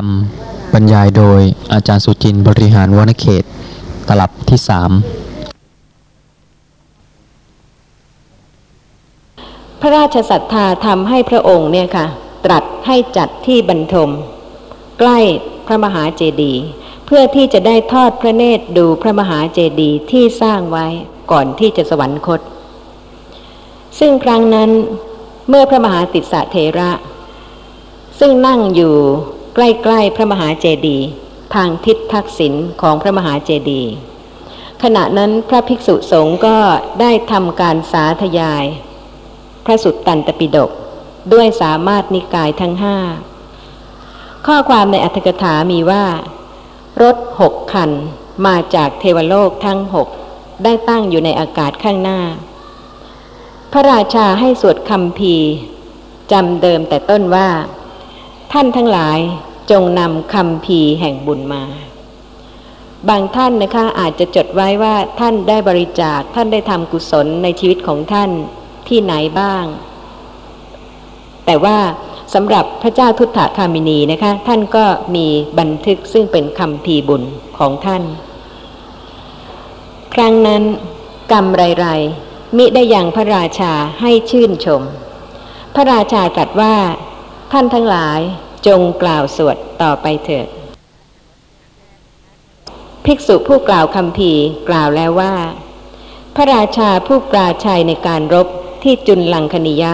รม บรรยายโดยอาจารย์สุจินบริหารวนเขต ตลับที่สามพระราชศรัทธาทำให้พระองค์เนี่ยค่ะ ตรัสให้จัดที่บรรทม ใกล้พระมหาเจดีย์เพื่อที่จะได้ทอดพระเนตรดูพระมหาเจดีย์ที่สร้างไว้ก่อนที่จะสวรรคต ซึ่งครั้งนั้นเมื่อพระมหาติสสะเทระ ซึ่งนั่งอยู่ ใกล้ๆพระมหาเจดีย์ทางทิศทักษิณของพระมหาเจดีย์ขณะนั้นพระภิกษุสงฆ์ก็ได้ทำการสาธยาย พระสุตตันตปิฎกด้วยสามารถนิกายทั้งห้าข้อความในอัตถกถามีว่า รถหกคันมาจากเทวโลกทั้งหกได้ตั้งอยู่ในอากาศข้างหน้า พระราชาให้สวดคำพีจำเดิมแต่ต้นว่า ท่านทั้งหลายจงนำคำพีแห่งบุญมา บางท่านนะคะอาจจะจดไว้ว่าท่านได้บริจาคท่านได้ทำกุศลในชีวิตของท่านที่ไหนบ้าง แต่ว่าสำหรับพระเจ้าทุตตะคามินีนะคะ ท่านก็มีบันทึกซึ่งเป็นคำพีบุญของท่าน ครั้งนั้น กรรมไรๆมิได้ยังพระราชาให้ชื่นชม พระราชาตรัสว่าท่านทั้งหลาย จงกล่าวสวดต่อไปเถิด ภิกษุผู้กล่าวคำพีกล่าวแล้วว่า พระราชาผู้ปราชัยในการรบที่จุนลังคณิยะ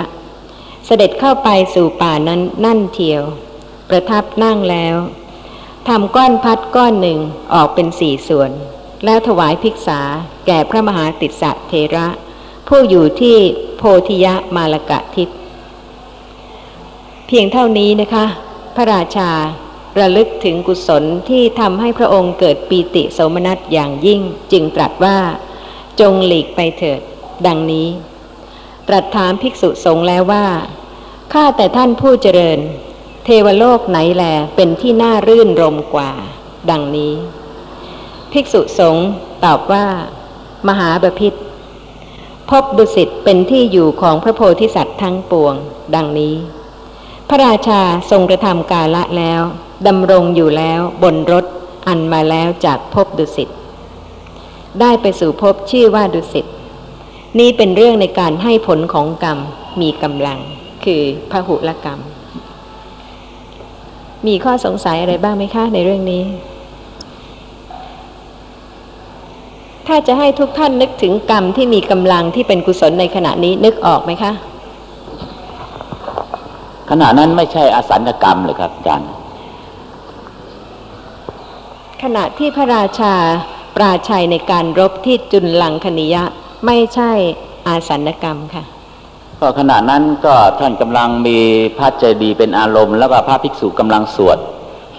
เสด็จเข้าไปสู่ป่านั้นนั่นเทียว ประทับนั่งแล้วทำก้อนพัดก้อนหนึ่งออกเป็นสี่ส่วน แล้วถวายภิกษาแก่พระมหาติสสะเทระ ผู้อยู่ที่โพธิยะมาลกะทิพเพียงเท่านี้นะคะ พระราชาระลึกถึงกุศลที่ทำให้พระองค์เกิดปีติโสมนัสอย่างยิ่งจึงตรัสว่า จงหลีกไปเถิด ดังนี้ ตรัสถามภิกษุสงฆ์แล้วว่า ข้าแต่ท่านผู้เจริญ เทวโลกไหนแลเป็นที่น่ารื่นรมกว่า ดังนี้ ภิกษุสงฆ์ตอบว่า มหาบพิษพบดุสิตเป็นที่อยู่ของพระโพธิสัตว์ทั้งปวง ดังนี้ พระราชาทรงกระทำกาละแล้วดำรงอยู่แล้วบนรถอันมาแล้วจากภพดุสิตได้ไปสู่ภพชื่อว่าดุสิตนี่เป็นเรื่องในการให้ผลของกรรมมีกำลัง คือพหุลกรรม มีข้อสงสัยอะไรบ้างไหมคะในเรื่องนี้ ถ้าจะให้ทุกท่านนึกถึงกรรมที่มีกำลังที่เป็นกุศลในขณะนี้นึกออกไหมคะ ขณะนั้นไม่ใช่อสัญกรรมเลยครับอาจารย์ขณะที่พระราชาปราชัยในการรบที่จุลลังคณิยะไม่ใช่อาสันกรรมค่ะ ก็ขณะนั้นก็ท่านกำลังมีพระเจดีย์เป็นอารมณ์ แล้วก็พระภิกษุกำลังสวด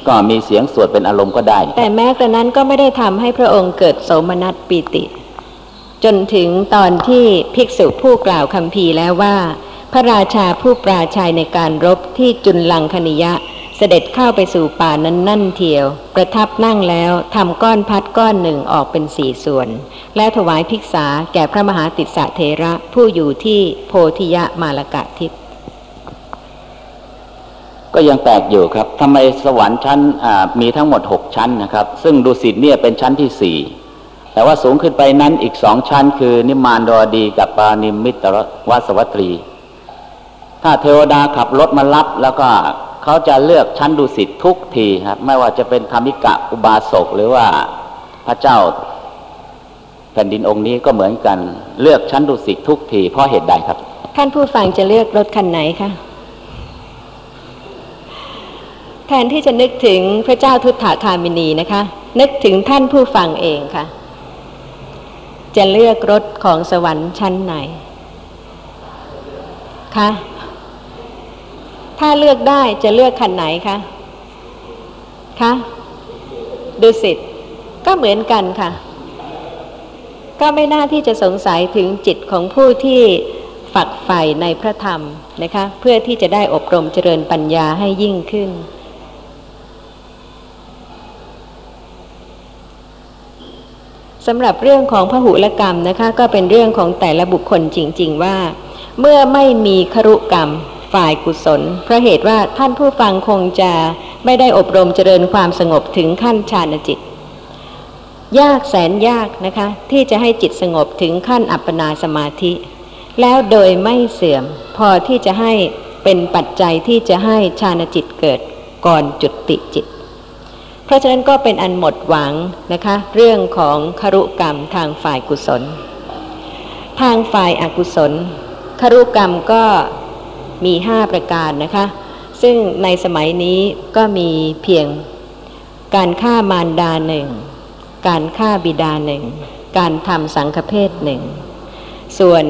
ก็มีเสียงสวดเป็นอารมณ์ก็ได้ แต่แม้กระนั้นก็ไม่ได้ทำให้พระองค์เกิดโสมนัสปีติ จนถึงตอนที่ภิกษุผู้กล่าวคำพีแล้วว่า พระราชาผู้ปราชัยในการรบที่จุลลังคณิยะ เสด็จเข้าไปสู่ป่านั้นนั่นเทียว ประทับนั่งแล้วทำก้อนพัดก้อนหนึ่งออกเป็นสี่ส่วน แล้วถวายภิกษาแก่พระมหาติสสะเทระผู้อยู่ที่โพธิยะมาลกะทิพย์ก็ยังแปลกอยู่ครับทำไมสวรรค์ชั้นมีทั้งหมดหกชั้นนะครับ ซึ่งดุสิตเนี่ยเป็นชั้นที่สี่แต่ว่าสูงขึ้นไปนั้นอีกสองชั้น คือนิมมานดอดีกับปานิมิตรวสวัตรี ถ้าเทวดาขับรถมารับแล้วก็เขาจะเลือกชั้นดุสิตทุกทีครับไม่ว่าจะเป็นธรรมิกะอุบาสกหรือว่าพระเจ้าแผ่นดินองค์นี้ก็เหมือนกันเลือกชั้นดุสิตทุกทีเพราะเหตุใดครับ ท่านผู้ฟังจะเลือกรถคันไหนคะแทนที่จะนึกถึงพระเจ้าทุตถาคามินีนะคะ นึกถึงท่านผู้ฟังเองค่ะ จะเลือกรถของสวรรค์ชั้นไหนคะ ถ้าเลือกได้จะเลือกคันไหนคะคะดูสิก็เหมือนกันค่ะ ก็ไม่น่าที่จะสงสัยถึงจิตของผู้ที่ฝักใฝ่ในพระธรรมนะคะ เพื่อที่จะได้อบรมเจริญปัญญาให้ยิ่งขึ้น สำหรับเรื่องของพหุลกรรมนะคะ ก็เป็นเรื่องของแต่ละบุคคลจริง ๆ ว่า เมื่อไม่มีครุกรรม ฝ่ายกุศล เพราะเหตุว่าท่านผู้ฟังคงจะไม่ได้อบรมเจริญความสงบถึงขั้นฌานจิต ยากแสนยากนะคะ ที่จะให้จิตสงบถึงขั้นอัปปนาสมาธิ แล้วโดยไม่เสื่อม พอที่จะให้เป็นปัจจัยที่จะให้ฌานจิตเกิดก่อนจุดติจิต เพราะฉะนั้นก็เป็นอันหมดหวังนะคะ เรื่องของครุกรรมทางฝ่ายกุศล ทางฝ่ายอากุศลครุกรรมก็ มีห้าประการนะคะ ซึ่งในสมัยนี้ก็มีเพียงการฆ่ามารดาหนึ่ง การฆ่าบิดาหนึ่ง การทำสังฆเพศหนึ่ง ส่วน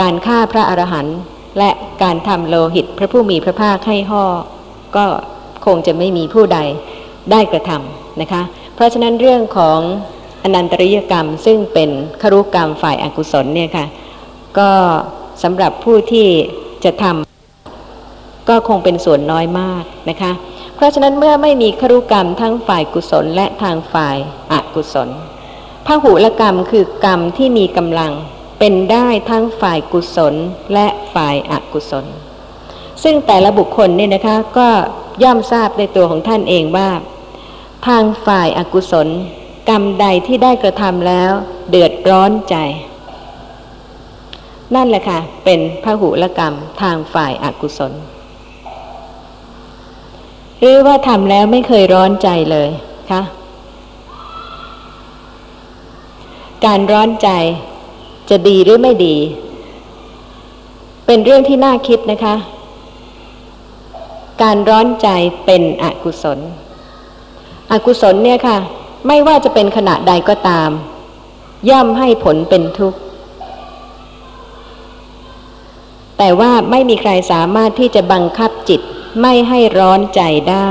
การฆ่าพระอรหันต์และการทำโลหิตพระผู้มีพระภาคให้ห่อก็คงจะไม่มีผู้ใดได้กระทำนะคะ เพราะฉะนั้นเรื่องของอนันตริยกรรมซึ่งเป็นครุกรรมฝ่ายอากุศลเนี่ยค่ะ ก็สำหรับผู้ที่จะทำ ก็คงเป็นส่วนน้อยมากนะคะ เพราะฉะนั้นเมื่อไม่มีครุกรรมทั้งฝ่ายกุศลและทางฝ่ายอกุศลพหุลกรรมคือกรรมที่มีกำลังเป็นได้ทั้งฝ่ายกุศลและฝ่ายอกุศล ซึ่งแต่ละบุคคลเนี่ยนะคะก็ย่อมทราบในตัวของท่านเองว่า ทางฝ่ายอากุศล กรรมใดที่ได้กระทำแล้ว เดือดร้อนใจ นั่นแหละค่ะ เป็นพหุลกรรมทางฝ่ายอากุศล หรือว่าทำแล้วไม่เคยร้อนใจเลยคะการร้อนใจจะดีหรือไม่ดี เป็นเรื่องที่น่าคิดนะคะ การร้อนใจเป็นอกุศล อกุศลเนี่ยค่ะ ไม่ว่าจะเป็นขณะใดก็ตาม ย่อมให้ผลเป็นทุกข์ แต่ว่าไม่มีใครสามารถที่จะบังคับจิต ไม่ให้ร้อนใจได้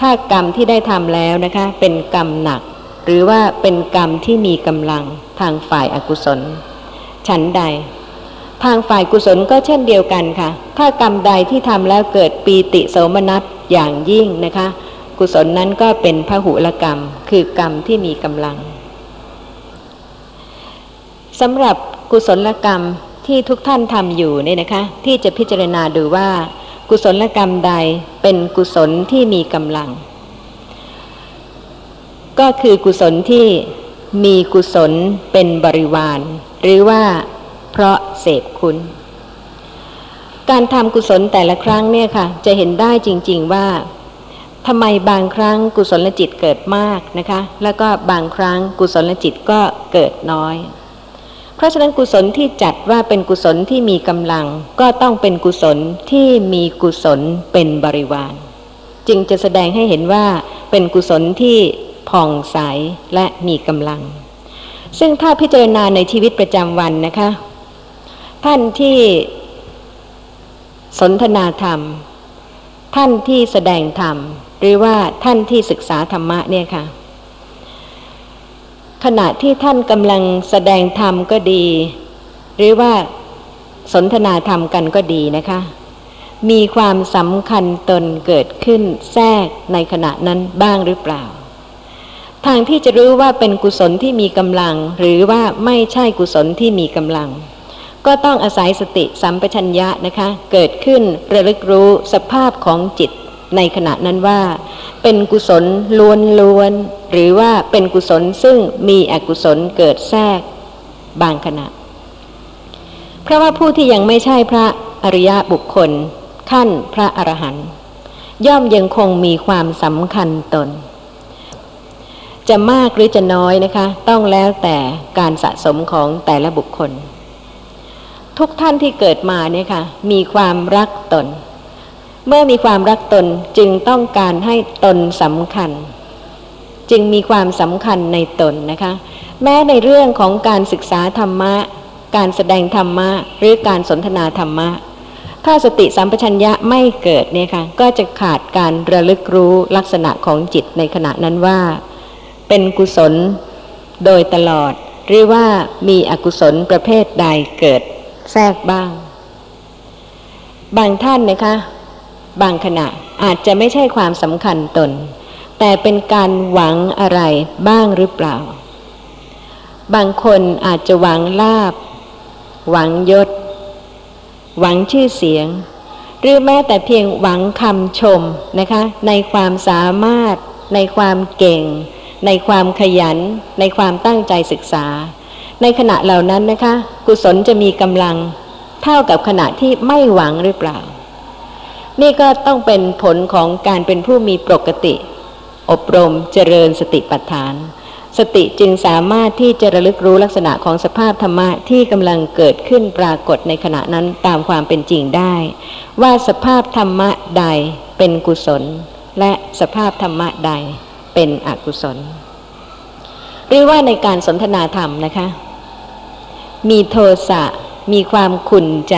ถ้ากรรมที่ได้ทำแล้วนะคะ เป็นกรรมหนัก หรือว่าเป็นกรรมที่มีกำลังทางฝ่ายอากุศล ฉันใด ทางฝ่ายกุศลก็เช่นเดียวกันค่ะ ถ้ากรรมใดที่ทำแล้วเกิดปีติโสมนัสอย่างยิ่งนะคะ กุศลนั้นก็เป็นพหุลกรรม คือกรรมที่มีกำลังสำหรับกุศลกรรมที่ทุกท่านทำอยู่เนี่ยนะคะ ที่จะพิจารณาดูว่า กุศลกรรมใดเป็นกุศลที่มีกำลัง ก็คือกุศลที่มีกุศลเป็นบริวาร หรือว่าเพราะเสพคุณ การทำกุศลแต่ละครั้งเนี่ยค่ะ จะเห็นได้จริง ๆว่าทำไมบางครั้งกุศลจิตเกิดมากนะคะ แล้วก็บางครั้งกุศลจิตก็เกิดน้อย เพราะฉะนั้นกุศลที่จัดว่าเป็นกุศลที่มีกำลัง ก็ต้องเป็นกุศลที่มีกุศลเป็นบริวาร จึงจะแสดงให้เห็นว่าเป็นกุศลที่ผ่องใสและมีกำลัง ซึ่งถ้าพิจารณาในชีวิตประจำวันนะคะ ท่านที่สนทนาธรรม ท่านที่แสดงธรรม หรือว่าท่านที่ศึกษาธรรมะเนี่ยค่ะ ขณะที่ท่านกำลังแสดงธรรมก็ดี หรือว่าสนทนาธรรมกันก็ดีนะคะ มีความสำคัญตนเกิดขึ้นแทรกในขณะนั้นบ้างหรือเปล่า ทางที่จะรู้ว่าเป็นกุศลที่มีกำลัง หรือว่าไม่ใช่กุศลที่มีกำลัง ก็ต้องอาศัยสติสัมปชัญญะนะคะ เกิดขึ้นระลึกรู้สภาพของจิต ในขณะนั้นว่า เป็นกุศลล้วนล้วน หรือว่าเป็นกุศลซึ่งมีอกุศลเกิดแทรกบางขณะ เพราะว่าผู้ที่ยังไม่ใช่พระอริยบุคคล ขั้นพระอรหันต์ย่อมยังคงมีความสำคัญตน จะมากหรือจะน้อยนะคะ ต้องแล้วแต่การสะสมของแต่ละบุคคล ทุกท่านที่เกิดมาเนี่ยค่ะ มีความรักตน เมื่อมีความรักตนจึงต้องการให้ตนสำคัญ จึงมีความสำคัญในตนนะคะ แม้ในเรื่องของการศึกษาธรรมะ การแสดงธรรมะ หรือการสนทนาธรรมะ ถ้าสติสัมปชัญญะไม่เกิดเนี่ยค่ะก็จะขาดการระลึกรู้ลักษณะของจิตในขณะนั้นว่า เป็นกุศลโดยตลอด หรือว่ามีอกุศลประเภทใดเกิดแทรกบ้าง บางท่านนะคะ บางขณะอาจจะไม่ใช่ความสำคัญตน แต่เป็นการหวังอะไรบ้างหรือเปล่า บางคนอาจจะหวังลาบ หวังยศ หวังชื่อเสียง หรือแม้แต่เพียงหวังคำชมนะคะ ในความสามารถ ในความเก่ง ในความขยัน ในความตั้งใจศึกษา ในขณะเหล่านั้นนะคะ กุศลจะมีกำลังเท่ากับขณะที่ไม่หวังหรือเปล่า นี่ก็ต้องเป็นผลของการเป็นผู้มีปกติ อบรมเจริญสติปัฏฐาน สติจึงสามารถที่จะระลึกรู้ลักษณะของสภาพธรรมะที่กำลังเกิดขึ้นปรากฏในขณะนั้นตามความเป็นจริงได้ ว่าสภาพธรรมะใดเป็นกุศล และสภาพธรรมะใดเป็นอกุศล หรือว่าในการสนทนาธรรมนะคะ มีโทสะมีความขุ่นใจ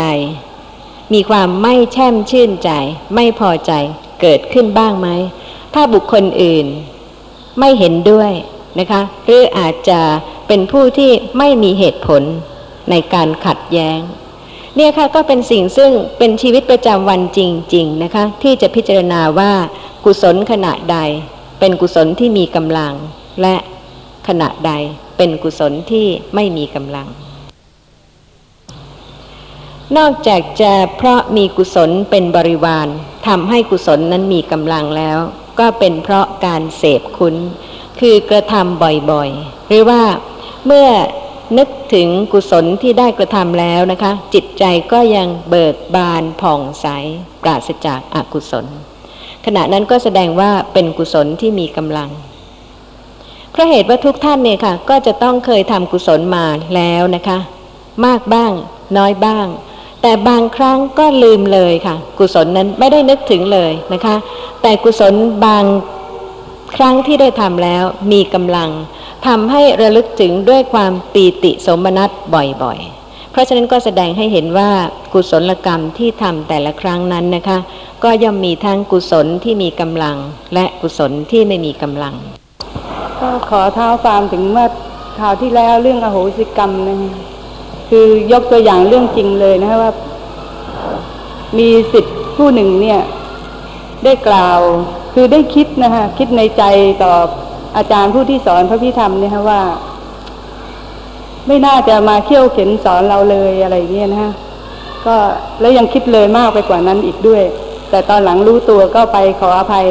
มีความไม่แช่มชื่นใจ ไม่พอใจเกิดขึ้นบ้างไหม ถ้าบุคคลอื่นไม่เห็นด้วยนะคะ หรืออาจจะเป็นผู้ที่ไม่มีเหตุผลในการขัดแย้ง เนี่ยค่ะก็เป็นสิ่งซึ่งเป็นชีวิตประจำวันจริง ๆ นะคะ ที่จะพิจารณาว่ากุศลขณะใด เป็นกุศลที่มีกำลัง และขณะใดเป็นกุศลที่ไม่มีกำลัง นอกจากจะเพราะมีกุศลเป็นบริวารทำให้กุศลนั้นมีกำลังแล้ว ก็เป็นเพราะการเสพคุ้นคือกระทำบ่อยๆ หรือว่าเมื่อนึกถึงกุศลที่ได้กระทำแล้วนะคะ จิตใจก็ยังเบิกบานผ่องใสปราศจากอากุศล ขณะนั้นก็แสดงว่าเป็นกุศลที่มีกำลังเพราะเหตุว่าทุกท่านเนี่ยค่ะ ก็จะต้องเคยทำกุศลมาแล้วนะคะ มากบ้าง น้อยบ้าง แต่บางครั้งก็ลืมเลยค่ะ กุศลนั้นไม่ได้นึกถึงเลยนะคะ แต่กุศลบางครั้งที่ได้ทำแล้วมีกำลังทำให้ระลึกถึงด้วยความปีติสมนัตบ่อยๆ เพราะฉะนั้นก็แสดงให้เห็นว่ากุศลกรรมที่ทำแต่ละครั้งนั้นนะคะ ก็ย่อมมีทั้งกุศลที่มีกำลัง และกุศลที่ไม่มีกำลัง ก็ขอเท้าความถึงเมื่อคราวที่แล้วเรื่องอโหสิกรรมนะคื คือยกตัวอย่างเรื่องจริงเลยนะว่า มีสิทธิ์ผู้หนึ่งเนี่ย ได้กล่าวคือได้คิดนะคะคิดในใจต่ออาจารย์ผู้ที่สอนพระพิธรรมเนี่ยว่า ไม่น่าจะมาเขี่ยวเข็นสอนเราเลยอะไรเงี้ยนะฮะก็แล้วยังคิดเลยมากไปกว่านั้นอีกด้วย แต่ตอนหลังรู้ตัวก็ไปขออภัย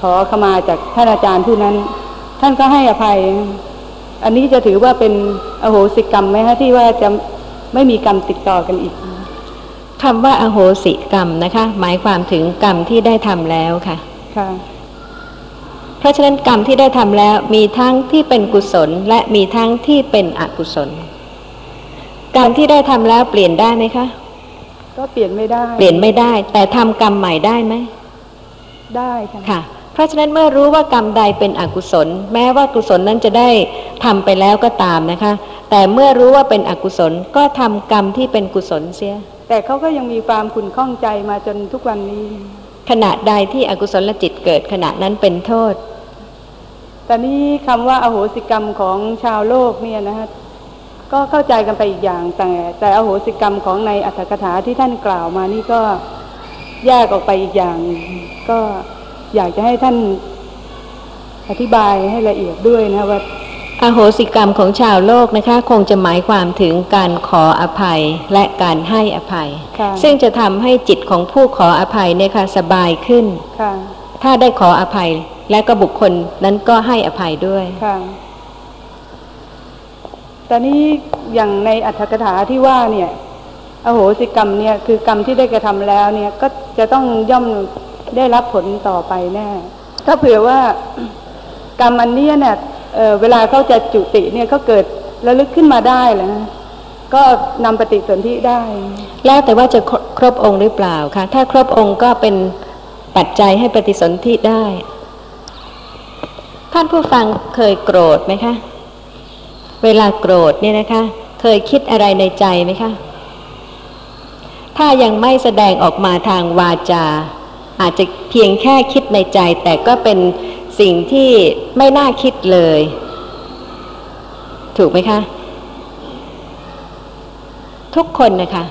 ขอขมาจากท่านอาจารย์ผู้นั้น ท่านก็ให้อภัย อันนี้จะถือว่าเป็นอโหสิกรรมไหมฮะที่ว่าจะไม่มีกรรมติดต่อกันอีกคำว่าอโหสิกรรมนะคะ หมายความถึงกรรมที่ได้ทำแล้วค่ะค่ะเพราะฉะนั้นกรรมที่ได้ทำแล้วมีทั้งที่เป็นกุศล และมีทั้งที่เป็นอกุศล กรรมที่ได้ทำแล้วเปลี่ยนได้ไหมคะ ก็เปลี่ยนไม่ได้ เปลี่ยนไม่ได้ แต่ทำกรรมใหม่ได้ไหมได้ค่ะค่ะ เพราะฉะนั้นเมื่อรู้ว่ากรรมใดเป็นอกุศล แม้ว่ากุศลนั้นจะได้ทำไปแล้วก็ตามนะคะ แต่เมื่อรู้ว่าเป็นอกุศลก็ทำกรรมที่เป็นกุศลเสีย แต่เขาก็ยังมีความขุ่นข้องใจมาจนทุกวันนี้ ขณะใดที่อกุศลจิตเกิดขณะนั้นเป็นโทษแต่นี้คำว่าอโหสิกรรมของชาวโลกเนี่ยนะฮะก็เข้าใจกันไปอีกอย่างแต่แต่อโหสิกรรมของในอัตถกถาที่ท่านกล่าวมานี่ก็แยกออกไปอีกอย่างก็ อยากจะให้ท่านอธิบายให้ละเอียดด้วยนะว่าอโหสิกรรมของชาวโลกนะคะ คงจะหมายความถึงการขออภัยและการให้อภัย ซึ่งจะทำให้จิตของผู้ขออภัยเนี่ยค่ะสบายขึ้นถ้าได้ขออภัยและก็บุคคลนั้นก็ให้อภัยด้วยค่ะตอนนี้อย่างในอัตถกถาที่ว่าเนี่ย อโหสิกรรมเนี่ยคือกรรมที่ได้กระทำแล้วเนี่ยก็จะต้องย่อม ได้รับผลต่อไปแน่ ถ้าเผื่อว่ากรรมอันนี้เนี่ยเเวลาเขาจะจุติเนี่ยเขาเกิดระลึกขึ้นมาได้แล้วก็นำปฏิสนธิได้ แล้วแต่ว่าจะครบองค์หรือเปล่าคะถ้าครบองค์ก็เป็นปัจจัยให้ปฏิสนธิได้ ท่านผู้ฟังเคยโกรธไหมคะ เวลาโกรธเนี่ยนะคะ เคยคิดอะไรในใจไหมคะ ถ้ายังไม่แสดงออกมาทางวาจา อาจจะเพียงแค่คิดในใจ แต่ก็เป็นสิ่งที่ไม่น่าคิดเลย ถูกไหมคะ ทุกคนนะคะ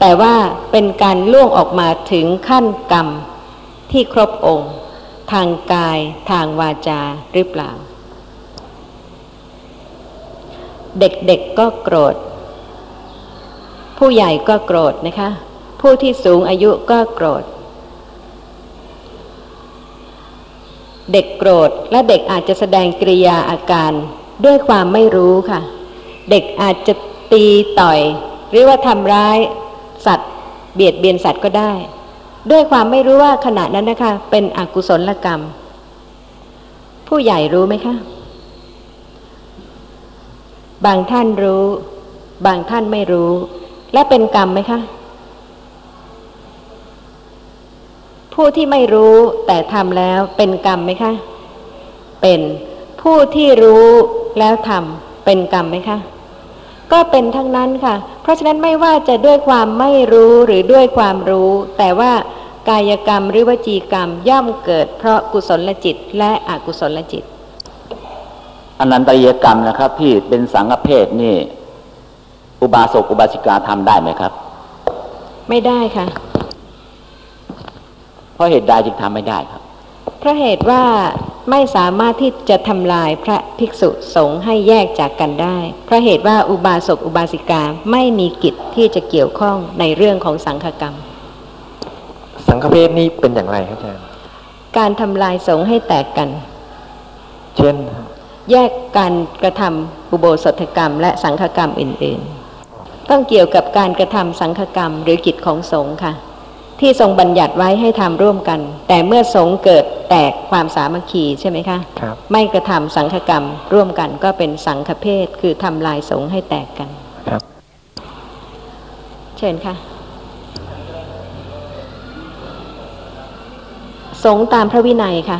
แต่ว่าเป็นการล่วงออกมาถึงขั้นกรรมที่ครบองค์ ทางกายทางวาจาหรือเปล่า เด็กๆกก็โกรธ ผู้ใหญ่ก็โกรธนะคะ ผู้ที่สูงอายุก็โกรธ เด็กโกรธและเด็กอาจจะแสดงกริยาอาการด้วยความไม่รู้ค่ะ เด็กอาจจะตีต่อย หรือว่าทำร้ายสัตว์ เบียดเบียนสัตว์ก็ได้ ด้วยความไม่รู้ว่าขณะนั้นนะคะ เป็นอกุศลกรรม ผู้ใหญ่รู้ไหมคะ บางท่านรู้ บางท่านไม่รู้ และเป็นกรรมไหมคะ ผู้ที่ไม่รู้แต่ทำแล้วเป็นกรรมไหมคะ เป็นผู้ที่รู้แล้วทำเป็นกรรมไหมคะ ก็เป็นทั้งนั้นค่ะ เพราะฉะนั้นไม่ว่าจะด้วยความไม่รู้หรือด้วยความรู้ แต่ว่ากายกรรมหรือวจีกรรมย่อมเกิด เพราะกุศลจิตและอกุศลจิตอนันตริยกรรมนะครับที่เป็นสังฆเพศนี่ อุบาสกอุบาสิกาทำได้ไหมครับ ไม่ได้ค่ะ เพราะเหตุใดจึงทำไม่ได้ครับ เพราะเหตุว่าไม่สามารถที่จะทำลายพระภิกษุสงฆ์ให้แยกจากกันได้ เพราะเหตุว่าอุบาสกอุบาสิกาไม่มีกิจที่จะเกี่ยวข้องในเรื่องของสังฆกรรม สังฆเพศนี่เป็นอย่างไรครับอาจารย์ การทำลายสงฆ์ให้แตกกัน เช่น แยกการกระทำอุโบสถกรรม และสังฆกรรมอื่น ๆ ต้องเกี่ยวกับการกระทำสังฆกรรมหรือกิจของสงฆ์ค่ะ ที่ทรงบัญญัติไว้ให้ทำร่วมกัน แต่เมื่อสงฆ์เกิดแตกความสามัคคีใช่ไหมคะครับไม่กระทำสังฆกรรมร่วมกันก็เป็นสังฆเพศคือทำลายสงฆ์ให้แตกกันครับ เชิญค่ะสงตามพระวินัยค่ะ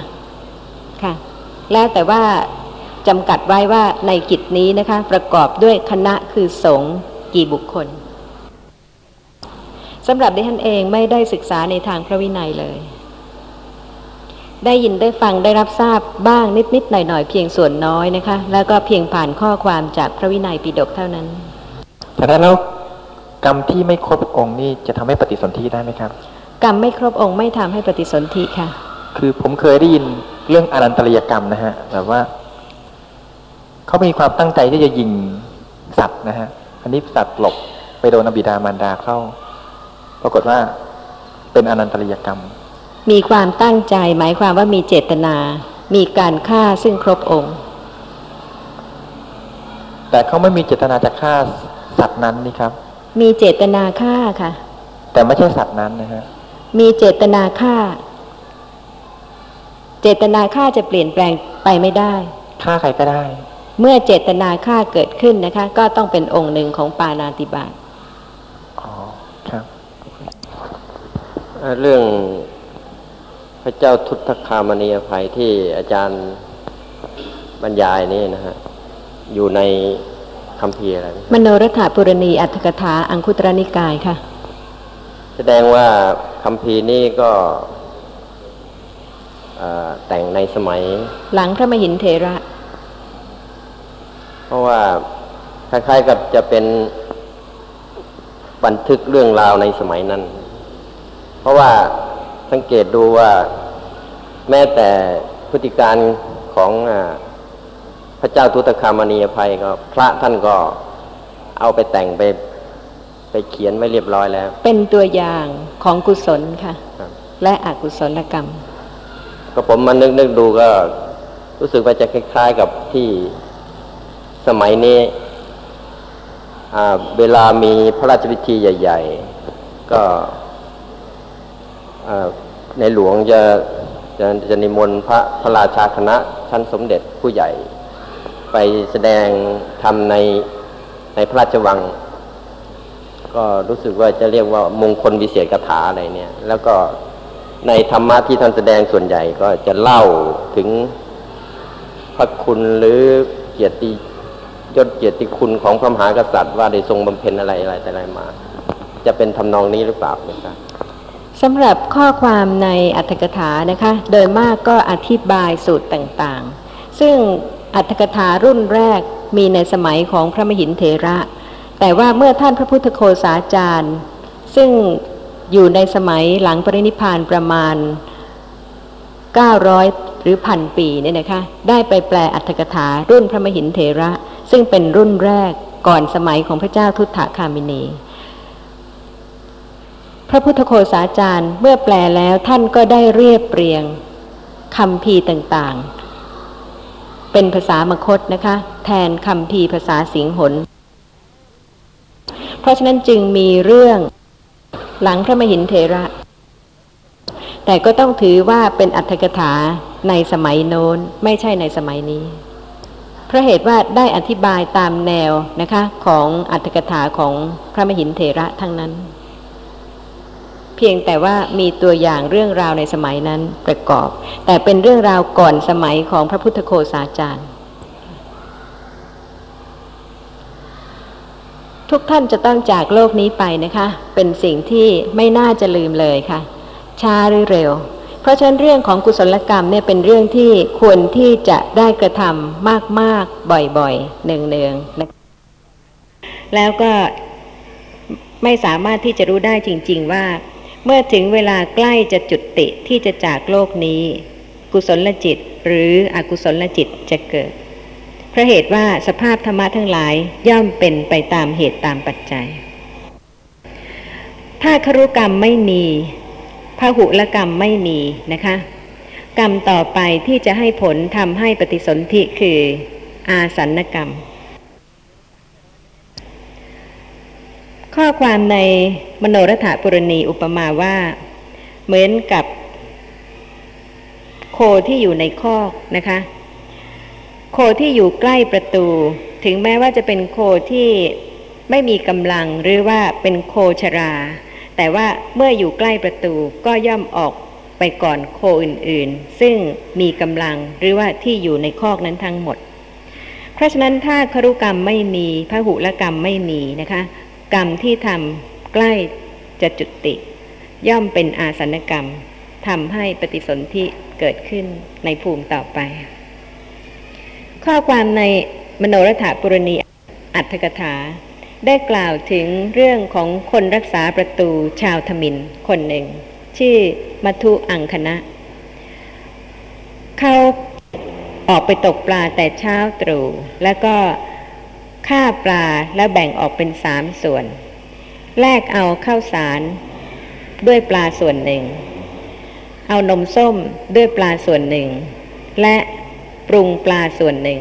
ค่ะ แล้วแต่ว่าจำกัดไว้ว่าในกิจนี้นะคะ ประกอบด้วยคณะคือสงฆ์กี่บุคคล สำหรับดิฉันเองไม่ได้ศึกษาในทางพระวินัยเลย ได้ยินได้ฟังได้รับทราบบ้างนิดๆหน่อยๆเพียงส่วนน้อยนะคะ แล้วก็เพียงผ่านข้อความจากพระวินัยปิฎกเท่านั้น แต่แล้วกรรมที่ไม่ครบองค์นี่จะทำให้ปฏิสนธิได้ไหมครับ กรรมไม่ครบองค์ไม่ทำให้ปฏิสนธิค่ะ คือผมเคยได้ยินเรื่องอนันตริยกรรมนะฮะแบบว่าเขามีความตั้งใจที่จะยิงสัตว์นะฮะอันนี้สัตว์หลบไปโดนอบิดามารดาเข้า ปรากฏว่าเป็นอนันตริยกรรม มีความตั้งใจหมายความว่ามีเจตนา มีการฆ่าซึ่งครบองค์ แต่เขาไม่มีเจตนาจะฆ่าสัตว์นั้นนี่ครับ มีเจตนาฆ่าค่ะ แต่ไม่ใช่สัตว์นั้นนะฮะมีเจตนาฆ่า เจตนาฆ่าจะเปลี่ยนแปลงไปไม่ได้ฆ่าใครก็ได้ เมื่อเจตนาฆ่าเกิดขึ้นนะคะ ก็ต้องเป็นองค์หนึ่งของปานาติบาตอ๋อครับ เรื่องพระเจ้าทุตคามณีอภัยที่อาจารย์บรรยายนี่นะฮะอยู่ในคำพีอะไรมโนรถาปุรณีอัตถกถาอังคุตรนิกายค่ะ แสดงว่าคำพีนี้ก็แต่งในสมัย หลังพระมหินเทระ เพราะว่าคล้ายๆกับจะเป็นบันทึกเรื่องราวในสมัยนั้น เพราะว่าสังเกตดูว่าแม้แต่พฤติการของพระเจ้าทุตคามณีภัยก็พระท่านก็เอาไปแต่งไปไปเขียนไม่เรียบร้อยแล้ว เป็นตัวอย่างของกุศลค่ะ และอกุศลกรรม ก็ผมมานึกนึกดูก็ รู้สึกว่าจะคล้ายๆกับที่สมัยนี้เวลามีพระราชพิธีใหญ่ ๆ ก็ ในหลวงจะจะจะนิมนต์พระพระราชาคณะชั้นสมเด็จผู้ใหญ่ ไปแสดงทำในในพระราชวัง ก็รู้สึกว่าจะเรียกว่ามงคลวิเศษคาถาอะไรเนี่ย แล้วก็ในธรรมะที่ท่านแสดงส่วนใหญ่ก็จะเล่าถึงพระคุณหรือเกียรติยศเกียรติคุณของพระมหากษัตริย์ว่าได้ทรงบำเพ็ญอะไรอะไรแต่อะไรมา จะเป็นทำนองนี้หรือเปล่านะครับ สำหรับข้อความในอัตถกถานะคะ โดยมากก็อธิบายสูตรต่างๆ ซึ่งอัตถกถารุ่นแรกมีในสมัยของพระมหินเถระ แต่ว่าเมื่อท่านพระพุทธโคสาจารย์ ซึ่งอยู่ในสมัยหลังปรินิพานประมาณ 900 หรือพันปีเนี่ยนะคะ ได้ไปแปลอัตถกถารุ่นพระมหินเถระ ซึ่งเป็นรุ่นแรกก่อนสมัยของพระเจ้าทุตถาคามินี พระพุทธโคสาจารย์เมื่อแปลแล้วท่านก็ได้เรียบเรียงคำพีต่างๆ เป็นภาษามคตนะคะ แทนคำพีภาษาสิงหนเพราะฉะนั้นจึงมีเรื่องหลังพระมหินเทระ แต่ก็ต้องถือว่าเป็นอัตถกถาในสมัยโน้นไม่ใช่ในสมัยนี้เพราะเหตุว่าได้อธิบายตามแนวนะคะของอัตถกถาของพระมหินเถระทั้งนั้น เพียงแต่ว่ามีตัวอย่างเรื่องราวในสมัยนั้นประกอบ แต่เป็นเรื่องราวก่อนสมัยของพระพุทธโคสาจารย์ ทุกท่านจะต้องจากโลกนี้ไปนะคะ เป็นสิ่งที่ไม่น่าจะลืมเลยค่ะ ช้าหรือเร็ว เพราะฉะนั้นเรื่องของกุศลกรรมเนี่ยเป็นเรื่องที่ควรที่จะได้กระทำมากๆ บ่อยๆเนืองๆนะแล้วก็ไม่สามารถที่จะรู้ได้จริง ๆ ว่า เมื่อถึงเวลาใกล้จะจุดติที่จะจากโลกนี้ กุศลจิตหรืออกุศลจิตจะเกิด เพราะเหตุว่าสภาพธรรมะทั้งหลายย่อมเป็นไปตามเหตุตามปัจจัย ถ้าครุกรรมไม่มีพหุลกรรมไม่มีนะคะ กรรมต่อไปที่จะให้ผลทำให้ปฏิสนธิคือ อาสันกรรม ข้อความในมโนรถปุรณีอุปมาว่า เหมือนกับ โคที่อยู่ในคอกนะคะ โคที่อยู่ใกล้ประตู ถึงแม้ว่าจะเป็นโคที่ไม่มีกำลังหรือว่าเป็นโคชรา แต่ว่าเมื่ออยู่ใกล้ประตูก็ย่อมออกไปก่อนโคอื่นๆ ซึ่งมีกำลังหรือว่าที่อยู่ในคอกนั้นทั้งหมด เพราะฉะนั้นถ้าครุกรรมไม่มีพหุลกรรมไม่มีนะคะ กรรมที่ทำใกล้จะจุติ ย่อมเป็นอาสนกรรมทำให้ปฏิสนธิเกิดขึ้นในภูมิต่อไป ข้อความในมโนรถปุรณีอัตถกถา ได้กล่าวถึงเรื่องของคนรักษาประตูชาวทมินคนหนึ่ง ชื่อมัทุอังคณะ เขาออกไปตกปลาแต่เช้าตรู่แล้วก็ ฆ่าปลาแล้วแบ่งออกเป็นสามส่วน แลกเอาข้าวสารด้วยปลาส่วนหนึ่ง เอานมส้มด้วยปลาส่วนหนึ่ง และปรุงปลาส่วนหนึ่ง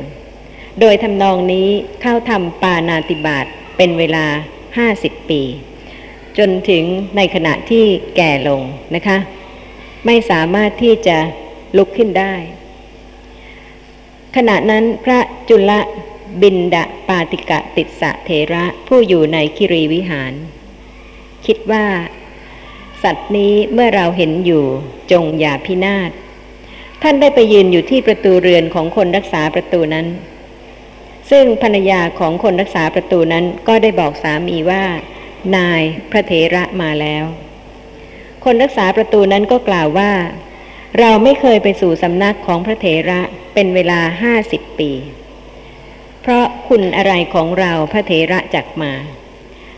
โดยทำนองนี้เข้าทำปานาติบาตเป็นเวลาห้าสิบปี จนถึงในขณะที่แก่ลงนะคะ ไม่สามารถที่จะลุกขึ้นได้ ขณะนั้นพระจุล บินดาปาติกะติสะเทระผู้อยู่ในคิรีวิหาร คิดว่า สัตว์นี้เมื่อเราเห็นอยู่จงอย่าพินาศท่านได้ไปยืนอยู่ที่ประตูเรือนของคนรักษาประตูนั้น ซึ่งภรรยาของคนรักษาประตูนั้นก็ได้บอกสามีว่า นายพระเถระมาแล้ว คนรักษาประตูนั้นก็กล่าวว่า เราไม่เคยไปสู่สำนักของพระเถระเป็นเวลาห้าสิบปี เพราะคุณอะไรของเราพระเถระจักมา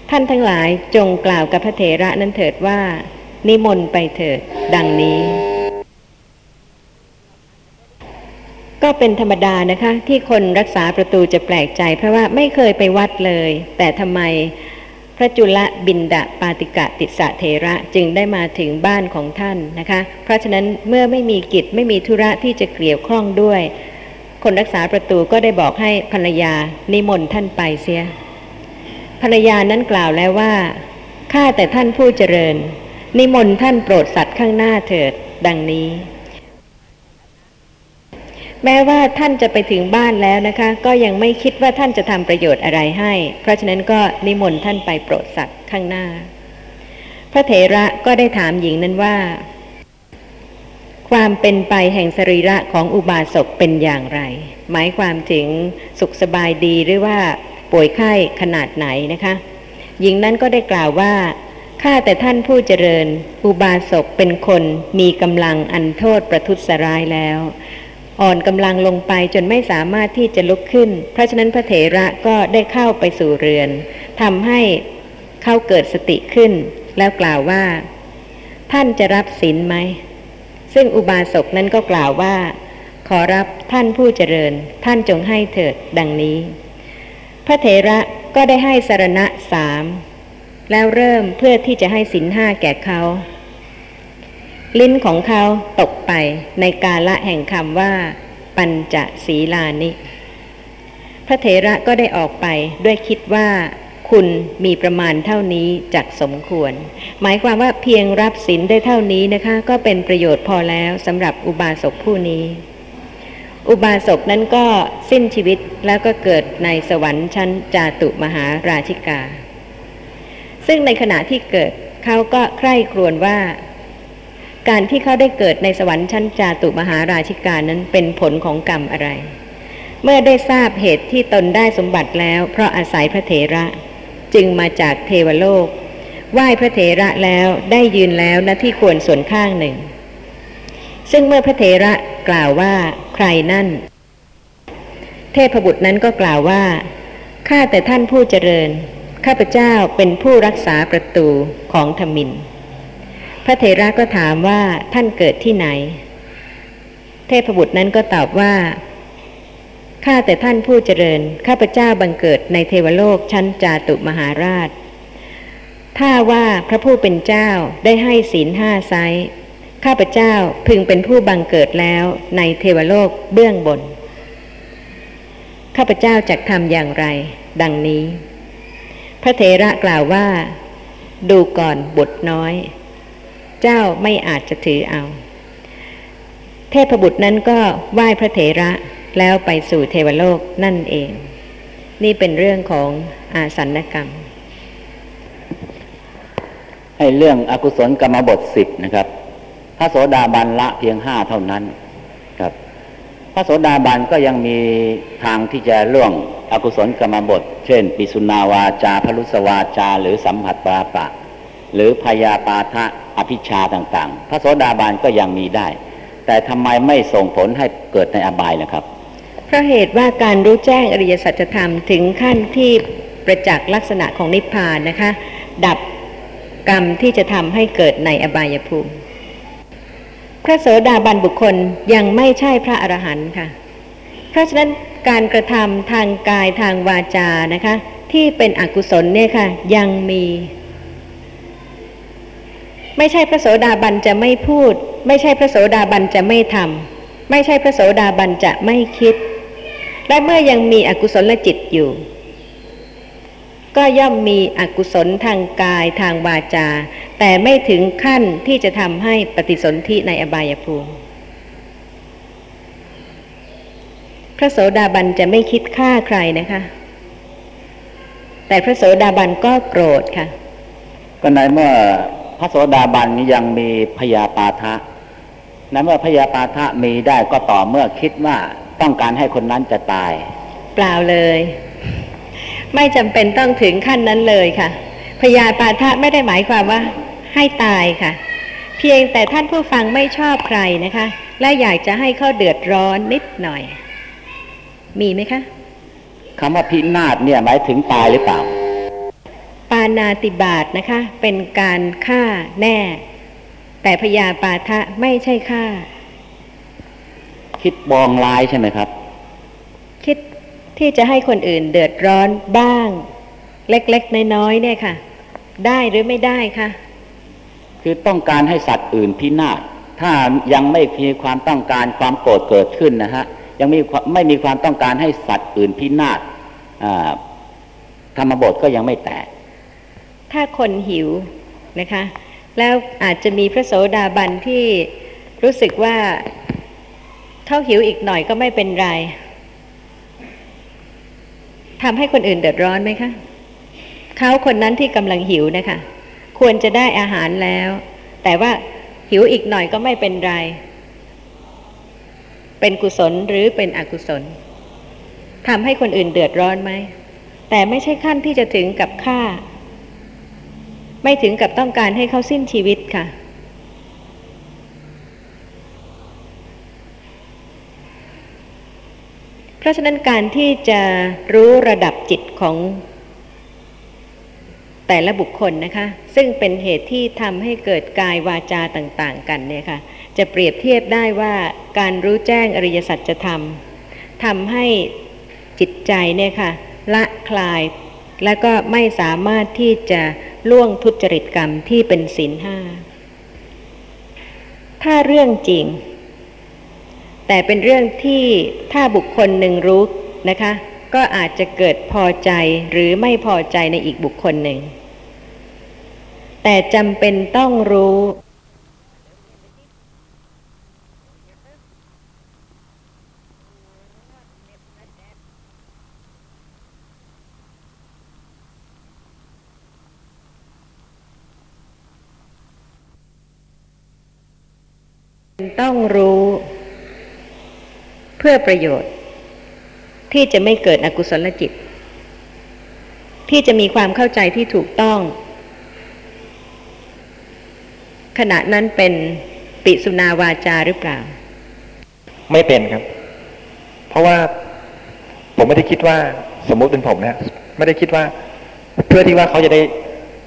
ท่านทั้งหลายจงกล่าวกับพระเถระนั้นเถิดว่า นิมนต์ไปเถิด ดังนี้ ก็เป็นธรรมดานะคะ ที่คนรักษาประตูจะแปลกใจ เพราะว่าไม่เคยไปวัดเลย แต่ทำไมพระจุลบินดาปาติกะติสะเทระจึงได้มาถึงบ้านของท่านนะคะ เพราะฉะนั้นเมื่อไม่มีกิจไม่มีธุระที่จะเกี่ยวข้องด้วย คนรักษาประตูก็ได้บอกให้ภรรยานิมนต์ท่านไปเสีย ภรรยานั้นกล่าวแล้วว่า ข้าแต่ท่านผู้เจริญ นิมนต์ท่านโปรดสัตว์ข้างหน้าเถิด ดังนี้ แม้ว่าท่านจะไปถึงบ้านแล้วนะคะ ก็ยังไม่คิดว่าท่านจะทำประโยชน์อะไรให้ เพราะฉะนั้นก็นิมนต์ท่านไปโปรดสัตว์ข้างหน้า พระเถระก็ได้ถามหญิงนั้นว่า ความเป็นไปแห่งสรีระของอุบาสกเป็นอย่างไร หมายความถึงสุขสบายดีหรือว่าป่วยไข้ขนาดไหนนะคะหญิงนั้นก็ได้กล่าวว่าข้าแต่ท่านผู้เจริญ อุบาสกเป็นคนมีกำลังอันโทษประทุษร้ายแล้ว อ่อนกำลังลงไปจนไม่สามารถที่จะลุกขึ้น เพราะฉะนั้นพระเถระก็ได้เข้าไปสู่เรือนทำให้เข้าเกิดสติขึ้น แล้วกล่าวว่า ท่านจะรับศีลไหม ซึ่งอุบาสกนั้นก็กล่าวว่า ขอรับท่านผู้เจริญ ท่านจงให้เถิดดังนี้ พระเถระก็ได้ให้สารณะสามแล้วเริ่มเพื่อที่จะให้สินห้าแก่เขา ลิ้นของเขาตกไปในกาละแห่งคำว่า ปัญจศีลานิ พระเถระก็ได้ออกไปด้วยคิดว่า คุณมีประมาณเท่านี้จักสมควร หมายความว่าเพียงรับศีลได้เท่านี้นะคะ ก็เป็นประโยชน์พอแล้วสำหรับอุบาสกผู้นี้ อุบาสกนั้นก็สิ้นชีวิตแล้วก็เกิดในสวรรค์ชั้นจาตุมหาราชิกา ซึ่งในขณะที่เกิดเขาก็ใคร่ครวญว่า การที่เขาได้เกิดในสวรรค์ชั้นจาตุมหาราชิกานั้นเป็นผลของกรรมอะไร เมื่อได้ทราบเหตุที่ตนได้สมบัติแล้ว เพราะอาศัยพระเถระ จึงมาจากเทวโลก ไหว้พระเถระแล้วได้ยืนแล้วณที่ควรส่วนข้างหนึ่ง ซึ่งเมื่อพระเถระกล่าวว่าใครนั่น เทพบุตรนั้นก็กล่าวว่าข้าแต่ท่านผู้เจริญ ข้าพเจ้าเป็นผู้รักษาประตูของธมิน พระเถระก็ถามว่าท่านเกิดที่ไหน เทพบุตรนั้นก็ตอบว่า ข้าแต่ท่านผู้เจริญ ข้าพเจ้าบังเกิดในเทวโลกชั้นจาตุมหาราช ถ้าว่าพระผู้เป็นเจ้าได้ให้ศีลห้าไซข้าพเจ้าพึงเป็นผู้บังเกิดแล้วในเทวโลกเบื้องบน ข้าพเจ้าจะทำอย่างไร ดังนี้ พระเถระกล่าวว่า ดูก่อนบทน้อย เจ้าไม่อาจจะถือเอา เทพบุตรนั้นก็ไหว้พระเถระ แล้วไปสู่เทวโลกนั่นเอง นี่เป็นเรื่องของอาสันกรรมให้เรื่องอกุศลกรรมบทสิบนะครับ พระโสดาบันละเพียงห้าเท่านั้นครับ พระโสดาบันก็ยังมีทางที่จะล่วงอกุศลกรรมบท เช่น ปิสุนาวาจาพลุสวาจา หรือสัมผัสปาปะ หรือพยาปาทะอภิชาต่าง ๆ พระโสดาบันก็ยังมีได้ แต่ทำไมไม่ส่งผลให้เกิดในอบายนะครับ เพราะเหตุว่าการรู้แจ้งอริยสัจธรรมถึงขั้นที่ประจักษ์ลักษณะของนิพพานนะคะ ดับกรรมที่จะทำให้เกิดในอบายภูมิ พระโสดาบันบุคคลยังไม่ใช่พระอรหันต์ค่ะ เพราะฉะนั้นการกระทำทางกายทางวาจานะคะ ที่เป็นอกุศลเนี่ยค่ะ ยังมี ไม่ใช่พระโสดาบันจะไม่พูด ไม่ใช่พระโสดาบันจะไม่ทำไม่ใช่พระโสดาบันจะไม่คิด และเมื่อยังมีอกุศลจิตอยู่ ก็ย่อมมีอกุศลทางกายทางวาจา แต่ไม่ถึงขั้นที่จะทำให้ปฏิสนธิในอบายภูมิ พระโสดาบันจะไม่คิดฆ่าใครนะคะ แต่พระโสดาบันก็โกรธค่ะ ก็ในเมื่อพระโสดาบันยังมีพยาปาทะในเมื่อพยาปาทะมีได้ก็ต่อเมื่อคิดว่า ต้องการให้คนนั้นจะตาย เปล่าเลย ไม่จำเป็นต้องถึงขั้นนั้นเลยค่ะ พยาปาทะไม่ได้หมายความว่า ให้ตายค่ะ เพียงแต่ท่านผู้ฟังไม่ชอบใครนะคะ และอยากจะให้เขาเดือดร้อนนิดหน่อย มีไหมคะคำว่าพินาศเนี่ยหมายถึงตายหรือเปล่า ปานาติบาตนะคะ เป็นการฆ่าแน่ แต่พยาปาทะไม่ใช่ฆ่า คิดบองร้ายใช่ไหมครับ คิดที่จะให้คนอื่นเดือดร้อนบ้าง เล็กๆน้อยๆเนี่ยค่ะ ได้หรือไม่ได้คะคือต้องการให้สัตว์อื่นพินาศถ้ายังไม่มีความต้องการความโกรธเกิดขึ้นนะฮะยังมีไม่มีความต้องการให้สัตว์อื่นพินาศธรรมบทก็ยังไม่แตก ถ้าคนหิวนะคะ แล้วอาจจะมีพระโสดาบันที่รู้สึกว่า เขาหิวอีกหน่อยก็ไม่เป็นไรทำให้คนอื่นเดือดร้อนไหมคะเขาคนนั้นที่กำลังหิวนะคะ ควรจะได้อาหารแล้ว แต่ว่าหิวอีกหน่อยก็ไม่เป็นไร เป็นกุศลหรือเป็นอกุศลทำให้คนอื่นเดือดร้อนไหม แต่ไม่ใช่ขั้นที่จะถึงกับฆ่า ไม่ถึงกับต้องการให้เขาสิ้นชีวิตค่ะ เพราะฉะนั้นการที่จะรู้ระดับจิตของแต่ละบุคคลนะคะ ซึ่งเป็นเหตุที่ทำให้เกิดกายวาจาต่าง ๆ กันเนี่ยค่ะ จะเปรียบเทียบได้ว่าการรู้แจ้งอริยสัจธรรมทำให้จิตใจเนี่ยค่ะ ละคลาย และก็ไม่สามารถที่จะล่วงทุจริตกรรมที่เป็นศีลห้าถ้าเรื่องจริง แต่เป็นเรื่องที่ถ้าบุคคลหนึ่งรู้นะคะ ก็อาจจะเกิดพอใจหรือไม่พอใจในอีกบุคคลหนึ่ง แต่จำเป็นต้องรู้ต้องรู้ เพื่อประโยชน์ ที่จะไม่เกิดอกุศลจิต ที่จะมีความเข้าใจที่ถูกต้อง ขณะนั้นเป็นปิสุนาวาจาหรือเปล่า ไม่เป็นครับ เพราะว่าผมไม่ได้คิดว่าสมมุติเป็นผมนะไม่ได้คิดว่า เพื่อที่ว่าเขาจะได้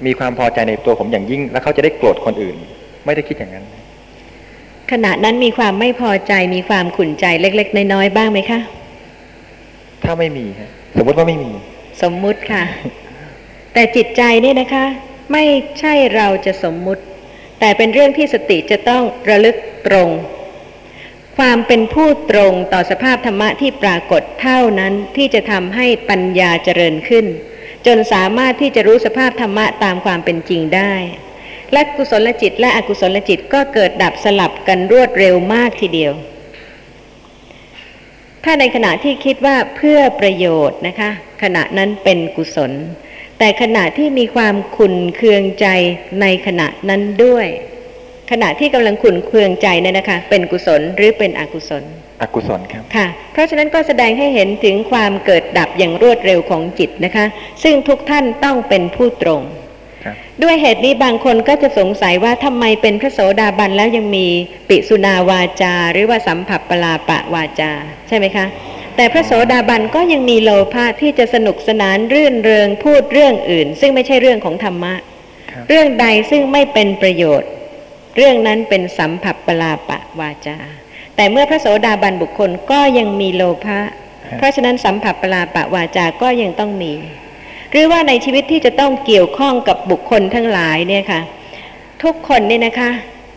มีความพอใจในตัวผมอย่างยิ่ง แล้วเขาจะได้โกรธคนอื่น ไม่ได้คิดอย่างนั้น ขณะนั้นมีความไม่พอใจมีความขุ่นใจเล็ก ๆ น้อยๆบ้างไหมคะ ถ้าไม่มีสมมติว่าไม่มี สมมุติค่ะ แต่จิตใจเนี่ยนะคะ ไม่ใช่เราจะสมมุติ แต่เป็นเรื่องที่สติจะต้องระลึกตรง ความเป็นผู้ตรงต่อสภาพธรรมะที่ปรากฏเท่านั้นที่จะทำให้ปัญญาเจริญขึ้น จนสามารถที่จะรู้สภาพธรรมะตามความเป็นจริงได้ และกุศลจิตและอกุศลจิตก็เกิดดับสลับกันรวดเร็วมากทีเดียว ถ้าในขณะที่คิดว่าเพื่อประโยชน์นะคะ ขณะนั้นเป็นกุศล แต่ขณะที่มีความขุนเคืองใจในขณะนั้นด้วย ขณะที่กำลังขุนเคืองใจเนี่ยนะคะ เป็นกุศลหรือเป็นอกุศล อกุศลครับค่ะ เพราะฉะนั้นก็แสดงให้เห็นถึงความเกิดดับอย่างรวดเร็วของจิตนะคะ ซึ่งทุกท่านต้องเป็นผู้ตรง ด้วยเหตุนี้บางคนก็จะสงสัยว่าทำไมเป็นพระโสดาบันแล้วยังมีปิสุนาวาจา หรือว่าสัมผัสปลาปะวาจา ใช่ไหมคะ แต่พระโสดาบันก็ยังมีโลภะที่จะสนุกสนานรื่นเริงพูดเรื่องอื่น ซึ่งไม่ใช่เรื่องของธรรมะ เรื่องใดซึ่งไม่เป็นประโยชน์ เรื่องนั้นเป็นสัมผัสปลาปะวาจา แต่เมื่อพระโสดาบันบุคคลก็ยังมีโลภะเพราะฉะนั้นสัมผัสปลาปะวาจาก็ยังต้องมี หรือว่าในชีวิตที่จะต้องเกี่ยวข้องกับบุคคลทั้งหลายเนี่ยค่ะ ทุกคนเนี่ยนะคะ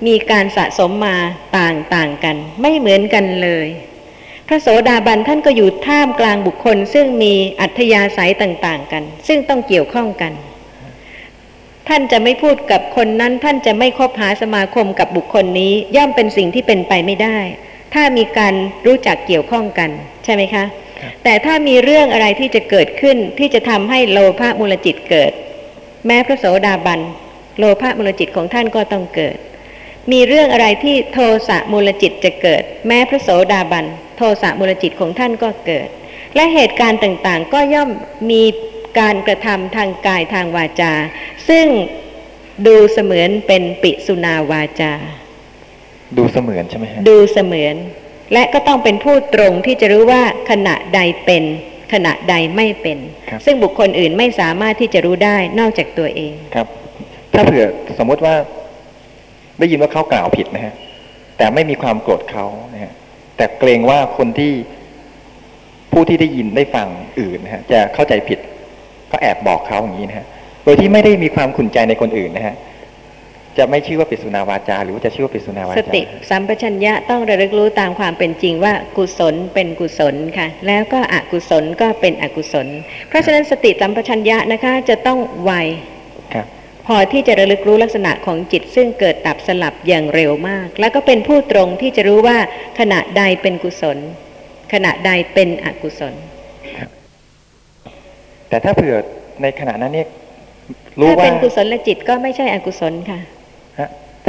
มีการสะสมมาต่างต่างกัน ไม่เหมือนกันเลย พระโสดาบันท่านก็อยู่ท่ามกลางบุคคล ซึ่งมีอัธยาศัยต่าง ๆ กัน ซึ่งต้องเกี่ยวข้องกัน ท่านจะไม่พูดกับคนนั้น ท่านจะไม่คบหาสมาคมกับบุคคลนี้ ย่อมเป็นสิ่งที่เป็นไปไม่ได้ ถ้ามีการรู้จักเกี่ยวข้องกัน ใช่ไหมคะ แต่ถ้ามีเรื่องอะไรที่จะเกิดขึ้นที่จะทำให้โลภะมูลจิตเกิด แม้พระโสดาบันโลภะมูลจิตของท่านก็ต้องเกิด มีเรื่องอะไรที่โทสะมูลจิตจะเกิด แม้พระโสดาบันโทสะมูลจิตของท่านก็เกิด และเหตุการณ์ต่างๆ ก็ย่อมมีการกระทำทางกายทางวาจา ซึ่งดูเสมือนเป็นปิสุนาวาจา ดูเสมือนใช่ไหมฮะดูเสมือน และก็ต้องเป็นผู้ตรงที่จะรู้ว่าขณะใดเป็น ขณะใดไม่เป็น ซึ่งบุคคลอื่นไม่สามารถที่จะรู้ได้นอกจากตัวเองครับ ถ้าเผื่อสมมติว่า ได้ยินว่าเขากล่าวผิดนะฮะแต่ไม่มีความโกรธเขานะฮะแต่เกรงว่าคนที่ผู้ที่ได้ยินได้ฟังอื่นนะฮะจะเข้าใจผิด ก็แอบบอกเขาอย่างนี้นะฮะโดยที่ไม่ได้มีความขุนใจในคนอื่นนะฮะ จะไม่ชื่อว่าปิสุนาวาจา หรือว่าจะชื่อว่าปิสุนาวาจา สติสัมปชัญญะต้องระลึกรู้ตามความเป็นจริงว่ากุศลเป็นกุศลค่ะ แล้วก็อกุศลก็เป็นอกุศล เพราะฉะนั้นสติสัมปชัญญะนะคะจะต้องไวพอที่จะระลึกรู้ลักษณะของจิตซึ่งเกิดดับสลับอย่างเร็วมาก แล้วก็เป็นผู้ตรงที่จะรู้ว่าขณะใดเป็นกุศล ขณะใดเป็นอกุศล แต่ถ้าเผื่อในขณะนั้นเนี่ยรู้ว่าถ้าเป็นกุศลจิตก็ไม่ใช่อกุศลค่ะ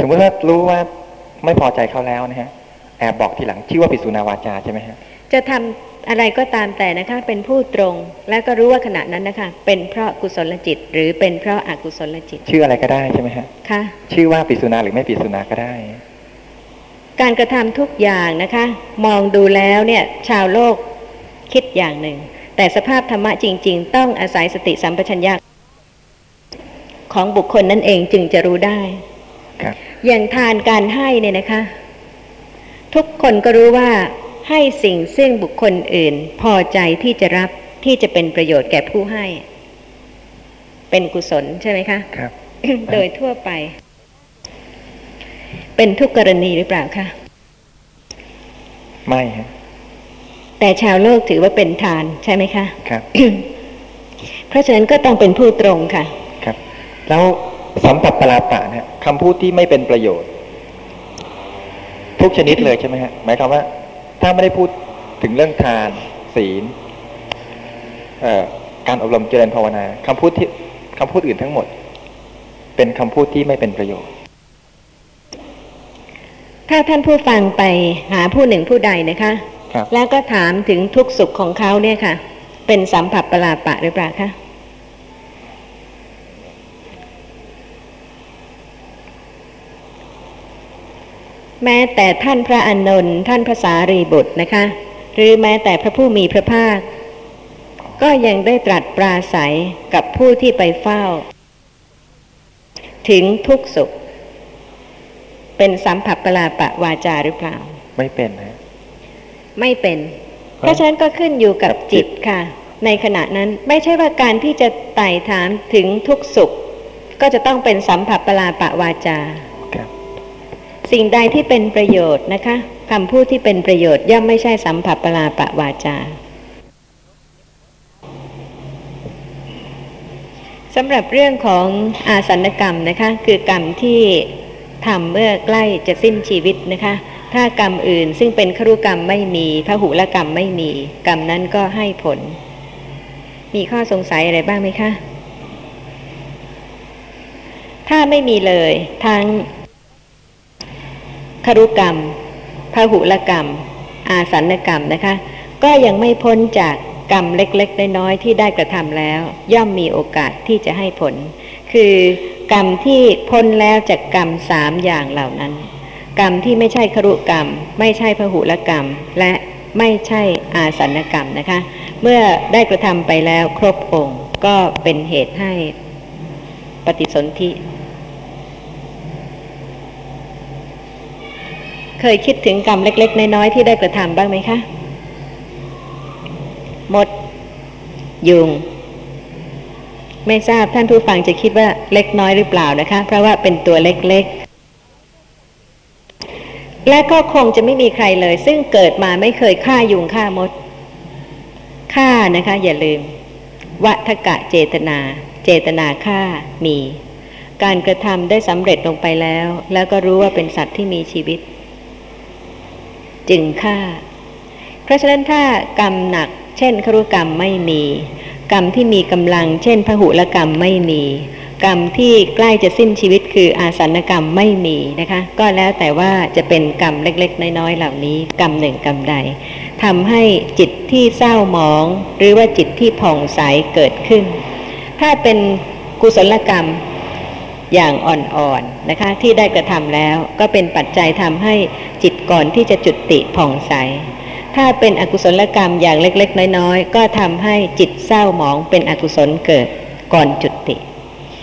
สมมติว่ารู้ว่าไม่พอใจเขาแล้วนะฮะแอบบอกทีหลังชื่อว่าปิสุนาวาจาใช่ไหมฮะจะทำอะไรก็ตามแต่นะคะเป็นผู้ตรง แล้วก็รู้ว่าขณะนั้นนะคะ เป็นเพราะกุศลจิต หรือเป็นเพราะอกุศลจิต ชื่ออะไรก็ได้ใช่ไหมฮะค่ะชื่อว่าปิสุนาหรือไม่ปิสุนาก็ได้ การกระทำทุกอย่างนะคะ มองดูแล้วเนี่ย ชาวโลกคิดอย่างหนึ่ง แต่สภาพธรรมะจริง ๆ ต้องอาศัยสติสัมปชัญญะของบุคคลนั่นเองจึงจะรู้ได้ อย่างทานการให้เนี่ยนะคะ ทุกคนก็รู้ว่าให้สิ่งซึ่งบุคคลอื่น พอใจที่จะรับที่จะเป็นประโยชน์แก่ผู้ให้ เป็นกุศลใช่ไหมคะครับ โดยทั่วไป เป็นทุกกรณีหรือเปล่าคะไม่ฮะแต่ชาวโลกถือว่าเป็นทานใช่ไหมคะ ครับ เพราะฉะนั้นก็ต้องเป็นผู้ตรงค่ะ ครับ แล้ว สัมผัสปลาปะเนี่ยคำพูดที่ไม่เป็นประโยชน์ ทุกชนิดเลยใช่ไหมฮะหมายความว่า ถ้าไม่ได้พูดถึงเรื่องทานศีลเอ่อการอบรมเจริญภาวนาคำพูดที่คำพูดอื่นทั้งหมด เป็นคำพูดที่ไม่เป็นประโยชน์ ถ้าท่านผู้ฟังไปหาผู้หนึ่งผู้ใดนะคะครับแล้วก็ถามถึงทุกสุขของเขาเนี่ยค่ะ เป็นสัมผัสปลาปะหรือเปล่าคะ แม้แต่ท่านพระอานนท์ท่านพระสารีบุตรนะคะ หรือแม้แต่พระผู้มีพระภาค ก็ยังได้ตรัสปราศัยกับผู้ที่ไปเฝ้า ถึงทุกสุข เป็นสัมผัสปลาปะวาจาหรือเปล่า ไม่เป็นฮะไม่เป็น เพราะฉะนั้นก็ขึ้นอยู่กับจิตค่ะ ในขณะนั้นไม่ใช่ว่าการที่จะไต่ถามถึงทุกสุข ก็จะต้องเป็นสัมผัสปลาปะวาจาครับ สิ่งใดที่เป็นประโยชน์นะคะคำพูดที่เป็นประโยชน์ย่อมไม่ใช่สัมผัสปลาปะวาจาสำหรับเรื่องของอาสันกรรมนะคะ คือกรรมที่ทำเมื่อใกล้จะสิ้นชีวิตนะคะ ถ้ากรรมอื่นซึ่งเป็นครุกรรมไม่มีพหุลกรรมไม่มี กรรมนั้นก็ให้ผล มีข้อสงสัยอะไรบ้างไหมคะ ถ้าไม่มีเลยทั้ง ครุกรรมพหุลกรรม อาสันกรรมนะคะ ก็ยังไม่พ้นจากกรรมเล็กๆน้อยๆที่ได้กระทำแล้ว ย่อมมีโอกาสที่จะให้ผล คือกรรมที่พ้นแล้วจากกรรมสามอย่างเหล่านั้น กรรมที่ไม่ใช่ครุกรรม ไม่ใช่พหุลกรรม และไม่ใช่อาสันกรรมนะคะ เมื่อได้กระทำไปแล้วครบองค์ก็เป็นเหตุให้ปฏิสนธิ เคยคิดถึงกรรมเล็ก ๆ น้อยๆที่ได้กระทำบ้างไหมคะ หมด ยุง ไม่ทราบท่านผู้ฟังจะคิดว่าเล็กน้อยหรือเปล่านะคะ เพราะว่าเป็นตัวเล็กๆ และก็คงจะไม่มีใครเลย ซึ่งเกิดมาไม่เคยฆ่ายุงฆ่ามดฆ่านะคะ อย่าลืมวัฏกะเจตนา เจตนาฆ่ามี การกระทำได้สำเร็จลงไปแล้ว แล้วก็รู้ว่าเป็นสัตว์ที่มีชีวิต จึงฆ่า เพราะฉะนั้นถ้ากรรมหนัก เช่นครุกรรมไม่มี กรรมที่มีกำลัง เช่นพหุลกรรมไม่มี กรรมที่ใกล้จะสิ้นชีวิตคืออาสันกรรมไม่มีนะคะ ก็แล้วแต่ว่าจะเป็นกรรมเล็กๆ น้อยๆเหล่านี้ กรรมหนึ่งกรรมใดทำให้จิตที่เศร้าหมอง หรือว่าจิตที่ผ่องใสเกิดขึ้น ถ้าเป็นกุศลกรรม อย่างอ่อนๆนะคะ ที่ได้กระทำแล้วก็เป็นปัจจัยทำให้จิตก่อนที่จะจุติผ่องใส ถ้าเป็นอกุศลกรรมอย่างเล็กๆ น้อยๆ ก็ทำให้จิตเศร้าหมองเป็นอกุศลเกิดก่อนจุติ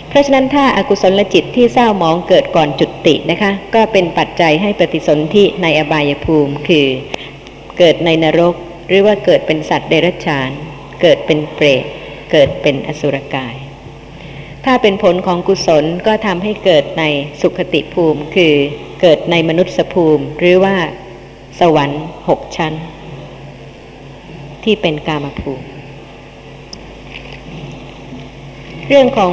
เพราะฉะนั้นถ้าอากุศลจิตที่เศร้าหมองเกิดก่อนจุดตินะคะ ก็เป็นปัจจัยให้ปฏิสนธิในอบายภูมิคือ เกิดในนรก หรือว่าเกิดเป็นสัตว์เดรัจฉาน เกิดเป็นเปรตเกิดเป็นอสุรกาย ถ้าเป็นผลของกุศลก็ทำให้เกิดในสุขติภูมิ คือเกิดในมนุษยภูมิ หรือว่า สวรรค์หกชั้น ที่เป็นกามภูมิ เรื่องของ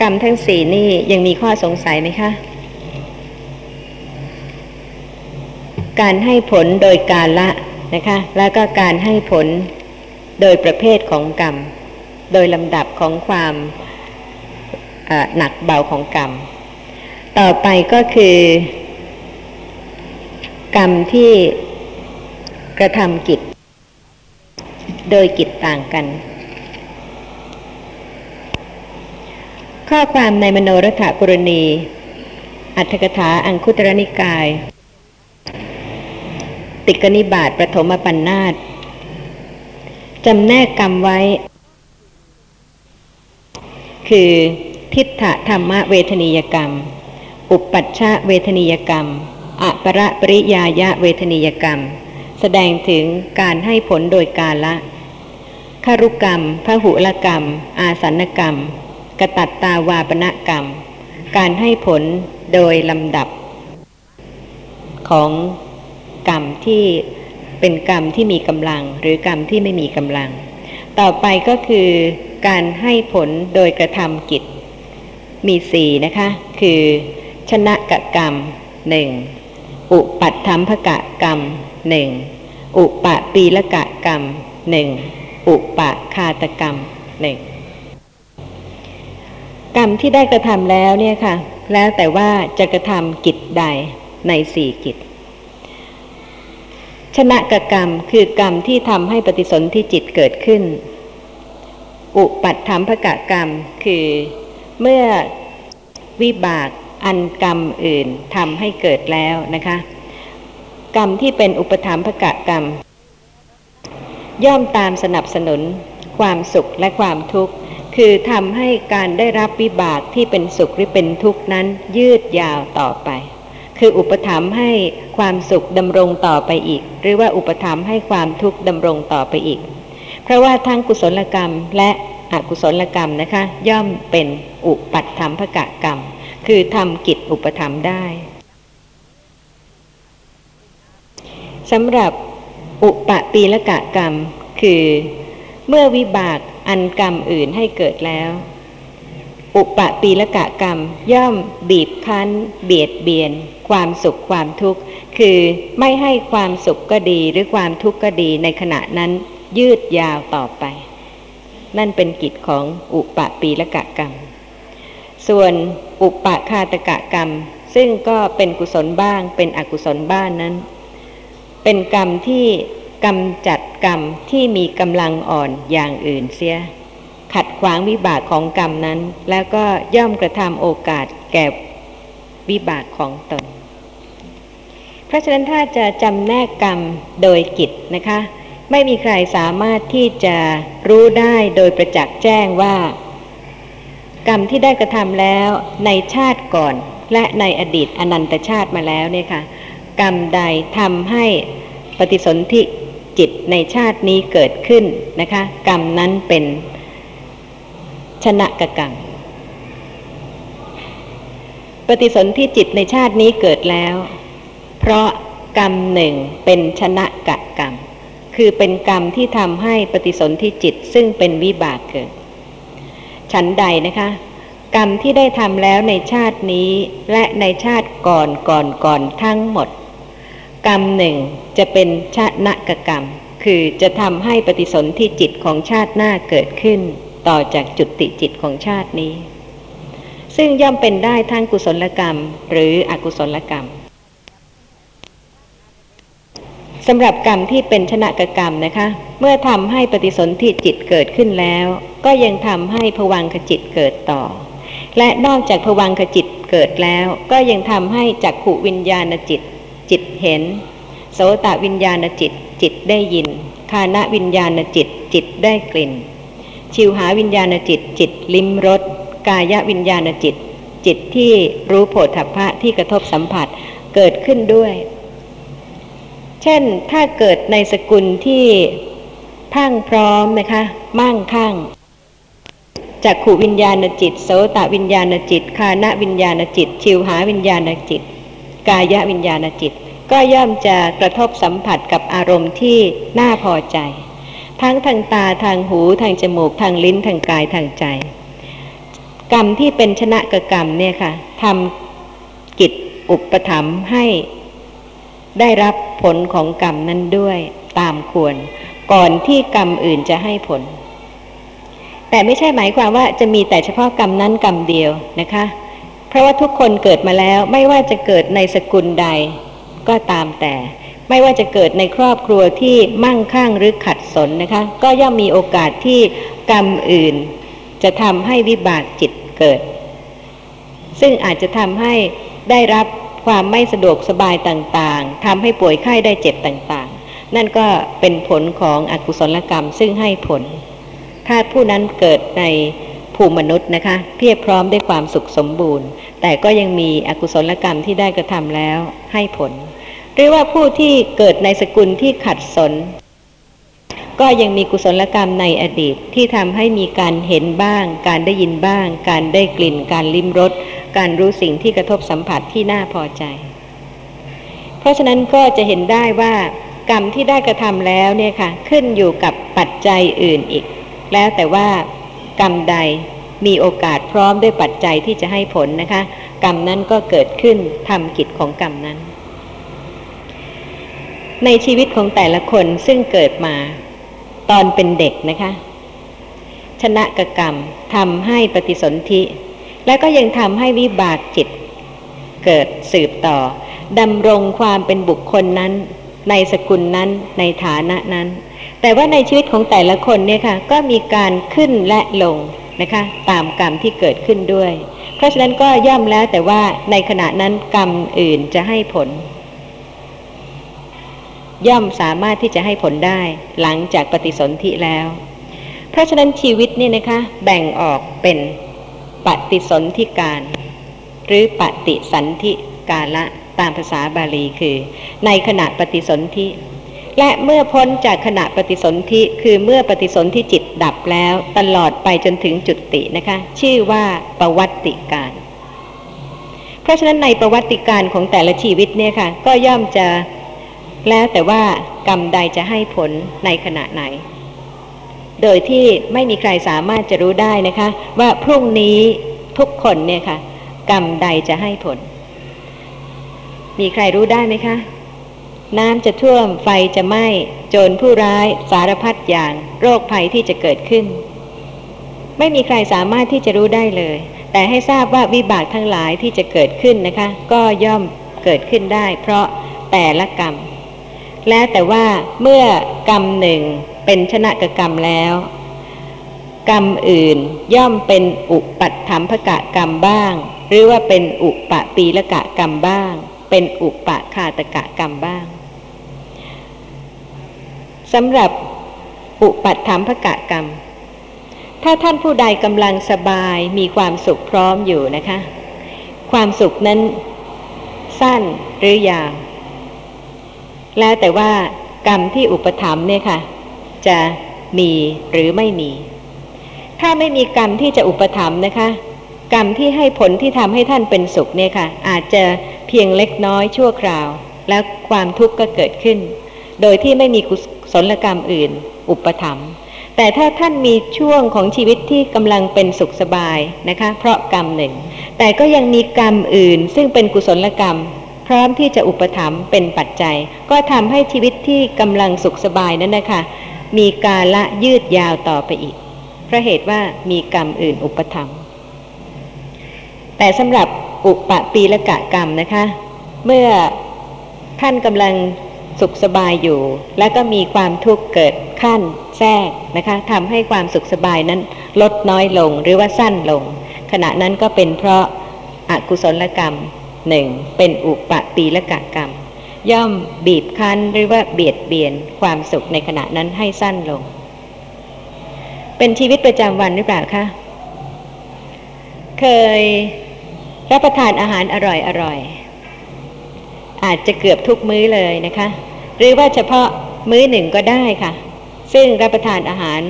กรรมทั้งสี่นี่ยังมีข้อสงสัยไหมคะ การให้ผลโดยการละนะคะ แล้วก็การให้ผลโดยประเภทของกรรม โดยลำดับของความหนักเบาของกรรม ต่อไปก็คือ กรรมที่กระทำกิจ โดยกิจต่างกัน ข้อความในมโนรถปุรณี อัตถกถาอังคุตรนิกาย ติกนิบาตประถมปัญนาตจำแนกกรรมไว้ คือทิฏฐธรรมเวทนียกรรม อุปปัชชะเวทนียกรรมอปรปริยายะเวทนียกรรม แสดงถึงการให้ผลโดยกาละคารุกรรมพหุลกรรม อาสันกรรม กตัตตาวาปณกรรม การให้ผลโดยลำดับ ของกรรมที่เป็นกรรมที่มีกำลัง หรือกรรมที่ไม่มีกำลัง ต่อไปก็คือ การให้ผลโดยกระทำกิจ มีสี่นะคะ คือ ชนะกะกรรมหนึ่งอุปัตถัมภกะกรรมหนึ่งอุปะปีละกะกรรมหนึ่งอุปะคาตกรรมหนึ่งกรรมที่ได้กระทำแล้วเนี่ยค่ะ แล้วแต่ว่าจะกระทำกิจใดในสี่กิจ ชนะกกรรมคือกรรมที่ทำให้ปฏิสนธิจิตเกิดขึ้น อุปัตถมภกะกรรม คือเมื่อวิบากอันกรรมอื่นทำให้เกิดแล้วนะคะ กรรมที่เป็นอุปธรรมภกะกรรม ย่อมตามสนับสนุน ความสุขและความทุกข์ คือทำให้การได้รับวิบากที่เป็นสุขหรือเป็นทุกข์นั้นยืดยาวต่อไป คืออุปถัมภ์ให้ความสุขดำรงต่อไปอีก หรือว่าอุปถัมภ์ให้ความทุกข์ดำรงต่อไปอีก ราะว่าทั้งกุศลกรรมและอกุศลกรรมนะคะ ย่อมเป็นอุปัตถมภกะกรรม คือทำกิจอุปถัมได้สำหรับอุปปีละกะกรรม คือ เมื่อวิบากอันกรรมอื่นให้เกิดแล้ว อุปปีละกะกรรมย่อมบีบคั้น เบียดเบียน ความสุขความทุกข์ คือไม่ให้ความสุขก็ดีหรือความทุกข์ก็ดีในขณะนั้น ยืดยาวต่อไป นั่นเป็นกิจของอุปปีละกะกรรม ส่วนอุปคาตกะกรรม ซึ่งก็เป็นกุศลบ้าง เป็นอกุศลบ้างนั้น เป็นกรรมที่กำจัดกรรมที่มีกำลังอ่อนอย่างอื่นเสีย ขัดขวางวิบากของกรรมนั้น แล้วก็ย่อมกระทำโอกาสแก่วิบากของตน เพราะฉะนั้นถ้าจะจำแนกกรรมโดยกิจนะคะ ไม่มีใครสามารถที่จะรู้ได้โดยประจักษ์แจ้งว่า กรรมที่ได้กระทำแล้วในชาติก่อน และในอดีตอนันตชาติมาแล้วเนี่ยค่ะ กรรมใดทำให้ปฏิสนธิจิตในชาตินี้เกิดขึ้นนะคะ กรรมนั้นเป็นชนะกกรรมปฏิสนธิจิตในชาตินี้เกิดแล้ว เพราะกรรมหนึ่งเป็นชนะกะกรรม คือเป็นกรรมที่ทำให้ปฏิสนธิจิตซึ่งเป็นวิบากเกิด ฉันใดนะคะ กรรมที่ได้ทำแล้วในชาตินี้และในชาติก่อนก่อนก่อนทั้งหมด กรรมหนึ่งจะเป็นชาตณกกรรม คือจะทำให้ปฏิสนธิจิตของชาติหน้าเกิดขึ้น ต่อจากจุติจิตของชาตินี้ ซึ่งย่อมเป็นได้ทั้งกุศลกรรม หรืออกุศลกรรม สำหรับกรรมที่เป็นชนะกกรรมนะคะ เมื่อทำให้ปฏิสนธิจิตเกิดขึ้นแล้ว ก็ยังทำให้ผวังขจิตเกิดต่อ และนอกจากผวังขจิตเกิดแล้ว ก็ยังทำให้จักขุวิญญาณจิต จิตเห็น โสตวิญญาณจิต จิตได้ยิน คานะวิญญาณจิต จิตได้กลิ่น ชิวหาวิญญาณจิต จิตลิ้มรสกายวิญญาณจิต จิตที่รู้โผฏฐัพพะที่กระทบสัมผัสเกิดขึ้นด้วย เช่นถ้าเกิดในสกุลที่พังพร้อมนะคะมั่งคั่งจากขูวิญญาณจิต โสตวิญญาณจิต คานะวิญญาณจิต ชิวหาวิญญาณจิต กายวิญญาณจิต ก็ย่อมจะกระทบสัมผัสกับอารมณ์ที่น่าพอใจ ทั้งทางตาทางหูทางจมูกทางลิ้นทางกายทางใจ กรรมที่เป็นชนะกกรรมเนี่ยค่ะทำกิจอุปถัมภ์ให้ ได้รับผลของกรรมนั้นด้วยตามควร ก่อนที่กรรมอื่นจะให้ผล แต่ไม่ใช่หมายความว่าจะมีแต่เฉพาะกรรมนั้นกรรมเดียวนะคะ เพราะว่าทุกคนเกิดมาแล้วไม่ว่าจะเกิดในสกุลใดก็ตามแต่ ไม่ว่าจะเกิดในครอบครัวที่มั่งคั่งหรือขัดสนนะคะ ก็ย่อมมีโอกาสที่กรรมอื่น จะทำให้วิบากจิตเกิด ซึ่งอาจจะทำให้ได้รับ ความไม่สะดวกสบายต่างๆทำให้ป่วยไข้ได้เจ็บต่างๆ นั่นก็เป็นผลของอกุศลกรรมซึ่งให้ผลถ้าผู้นั้นเกิดในภูมิมนุษย์นะคะ เพียบพร้อมด้วยความสุขสมบูรณ์ แต่ก็ยังมีอกุศลกรรมที่ได้กระทำแล้วให้ผล หรือว่าผู้ที่เกิดในสกุลที่ขัดสน ก็ยังมีกุศลกรรมในอดีตที่ทำให้มีการเห็นบ้าง การได้ยินบ้าง การได้กลิ่น การลิ้มรส การรู้สิ่งที่กระทบสัมผัสที่น่าพอใจ เพราะฉะนั้นก็จะเห็นได้ว่ากรรมที่ได้กระทำแล้วเนี่ยค่ะขึ้นอยู่กับปัจจัยอื่นอีก แล้วแต่ว่ากรรมใดมีโอกาสพร้อมด้วยปัจจัยที่จะให้ผลนะคะ กรรมนั้นก็เกิดขึ้นทำกิจของกรรมนั้น ในชีวิตของแต่ละคนซึ่งเกิดมา ตอนเป็นเด็กนะคะ ชนะกกรรมทำให้ปฏิสนธิ และก็ยังทำให้วิบากจิต เกิดสืบต่อดำรงความเป็นบุคคลนั้น ในสกุลนั้นในฐานะนั้น แต่ว่าในชีวิตของแต่ละคนเนี่ยค่ะ ก็มีการขึ้นและลงนะคะ ตามกรรมที่เกิดขึ้นด้วย เพราะฉะนั้นก็ย่อมแล้วแต่ว่าในขณะนั้นกรรมอื่นจะให้ผล ย่อมสามารถที่จะให้ผลได้หลังจากปฏิสนธิแล้ว เพราะฉะนั้นชีวิตนี่นะคะ แบ่งออกเป็นปฏิสนธิการ หรือปฏิสันธิกาละตามภาษาบาลีคือ ในขณะปฏิสนธิ และเมื่อพ้นจากขณะปฏิสนธิคือเมื่อปฏิสนธิจิตดับแล้วตลอดไปจนถึงจุดตินะคะ ชื่อว่าประวัติการเพราะฉะนั้นในประวัติการของแต่ละชีวิตเนี่ยค่ะ ก็ย่อมจะ แล้วแต่ว่ากรรมใดจะให้ผลในขณะไหน โดยที่ไม่มีใครสามารถจะรู้ได้นะคะ ว่าพรุ่งนี้ทุกคนเนี่ยค่ะ กรรมใดจะให้ผล มีใครรู้ได้ไหมคะ น้ำจะท่วมไฟจะไหม้โจรผู้ร้ายสารพัดอย่างโรคภัยที่จะเกิดขึ้น ไม่มีใครสามารถที่จะรู้ได้เลย แต่ให้ทราบว่าวิบากทั้งหลายที่จะเกิดขึ้นนะคะ ก็ย่อมเกิดขึ้นได้ เพราะแต่ละกรรม และแต่ว่าเมื่อกรรมหนึ่งเป็นชนะกกรรมแล้ว กรรมอื่นย่อมเป็นอุปัตถมภกะกรรมบ้าง หรือว่าเป็นอุปปีละกะกรรมบ้าง เป็นอุปคาตกะกรรมบ้างสำหรับอุปัตถมภกะกรรม ถ้าท่านผู้ใดกำลังสบายมีความสุขพร้อมอยู่นะคะ ความสุขนั้นสั้นหรือยาว แล้วแต่ว่ากรรมที่อุปถัมภ์เนี่ยค่ะ จะมีหรือไม่มี ถ้าไม่มีกรรมที่จะอุปถัมภ์นะคะ กรรมที่ให้ผลที่ทำให้ท่านเป็นสุขเนี่ยค่ะ อาจจะเพียงเล็กน้อยชั่วคราว แล้วความทุกข์ก็เกิดขึ้น โดยที่ไม่มีกุศลกรรมอื่น อุปถัมภ์แต่ถ้าท่านมีช่วงของชีวิตที่กำลังเป็นสุขสบายนะคะ เพราะกรรมหนึ่ง แต่ก็ยังมีกรรมอื่น ซึ่งเป็นกุศลกรรม ร้อมที่จะอุปถัมภ์เป็นปัจจัย ก็ทำให้ชีวิตที่กำลังสุขสบายนั้นนะคะ มีกาละยืดยาวต่อไปอีกเพราะเหตุว่ามีกรรมอื่นอุปถัมภ์แต่สำหรับอุปปีละกะกรรมนะคะ เมื่อท่านกำลังสุขสบายอยู่ และก็มีความทุกข์เกิดขั้นแทรกนะคะทำให้ความสุขสบายนั้นลดน้อยลงหรือว่าสั้นลง ขณะนั้นก็เป็นเพราะอากุศลกรรม หนึ่งเป็นอุปปีละกะกรรม ย่อมบีบคั้นหรือว่าเบียดเบียนความสุขในขณะนั้นให้สั้นลง เป็นชีวิตประจำวันหรือเปล่าคะ เคยรับประทานอาหารอร่อยอร่อย อาจจะเกือบทุกมื้อเลยนะคะ หรือว่าเฉพาะมื้อหนึ่งก็ได้ค่ะ ซึ่งรับประทานอาหาร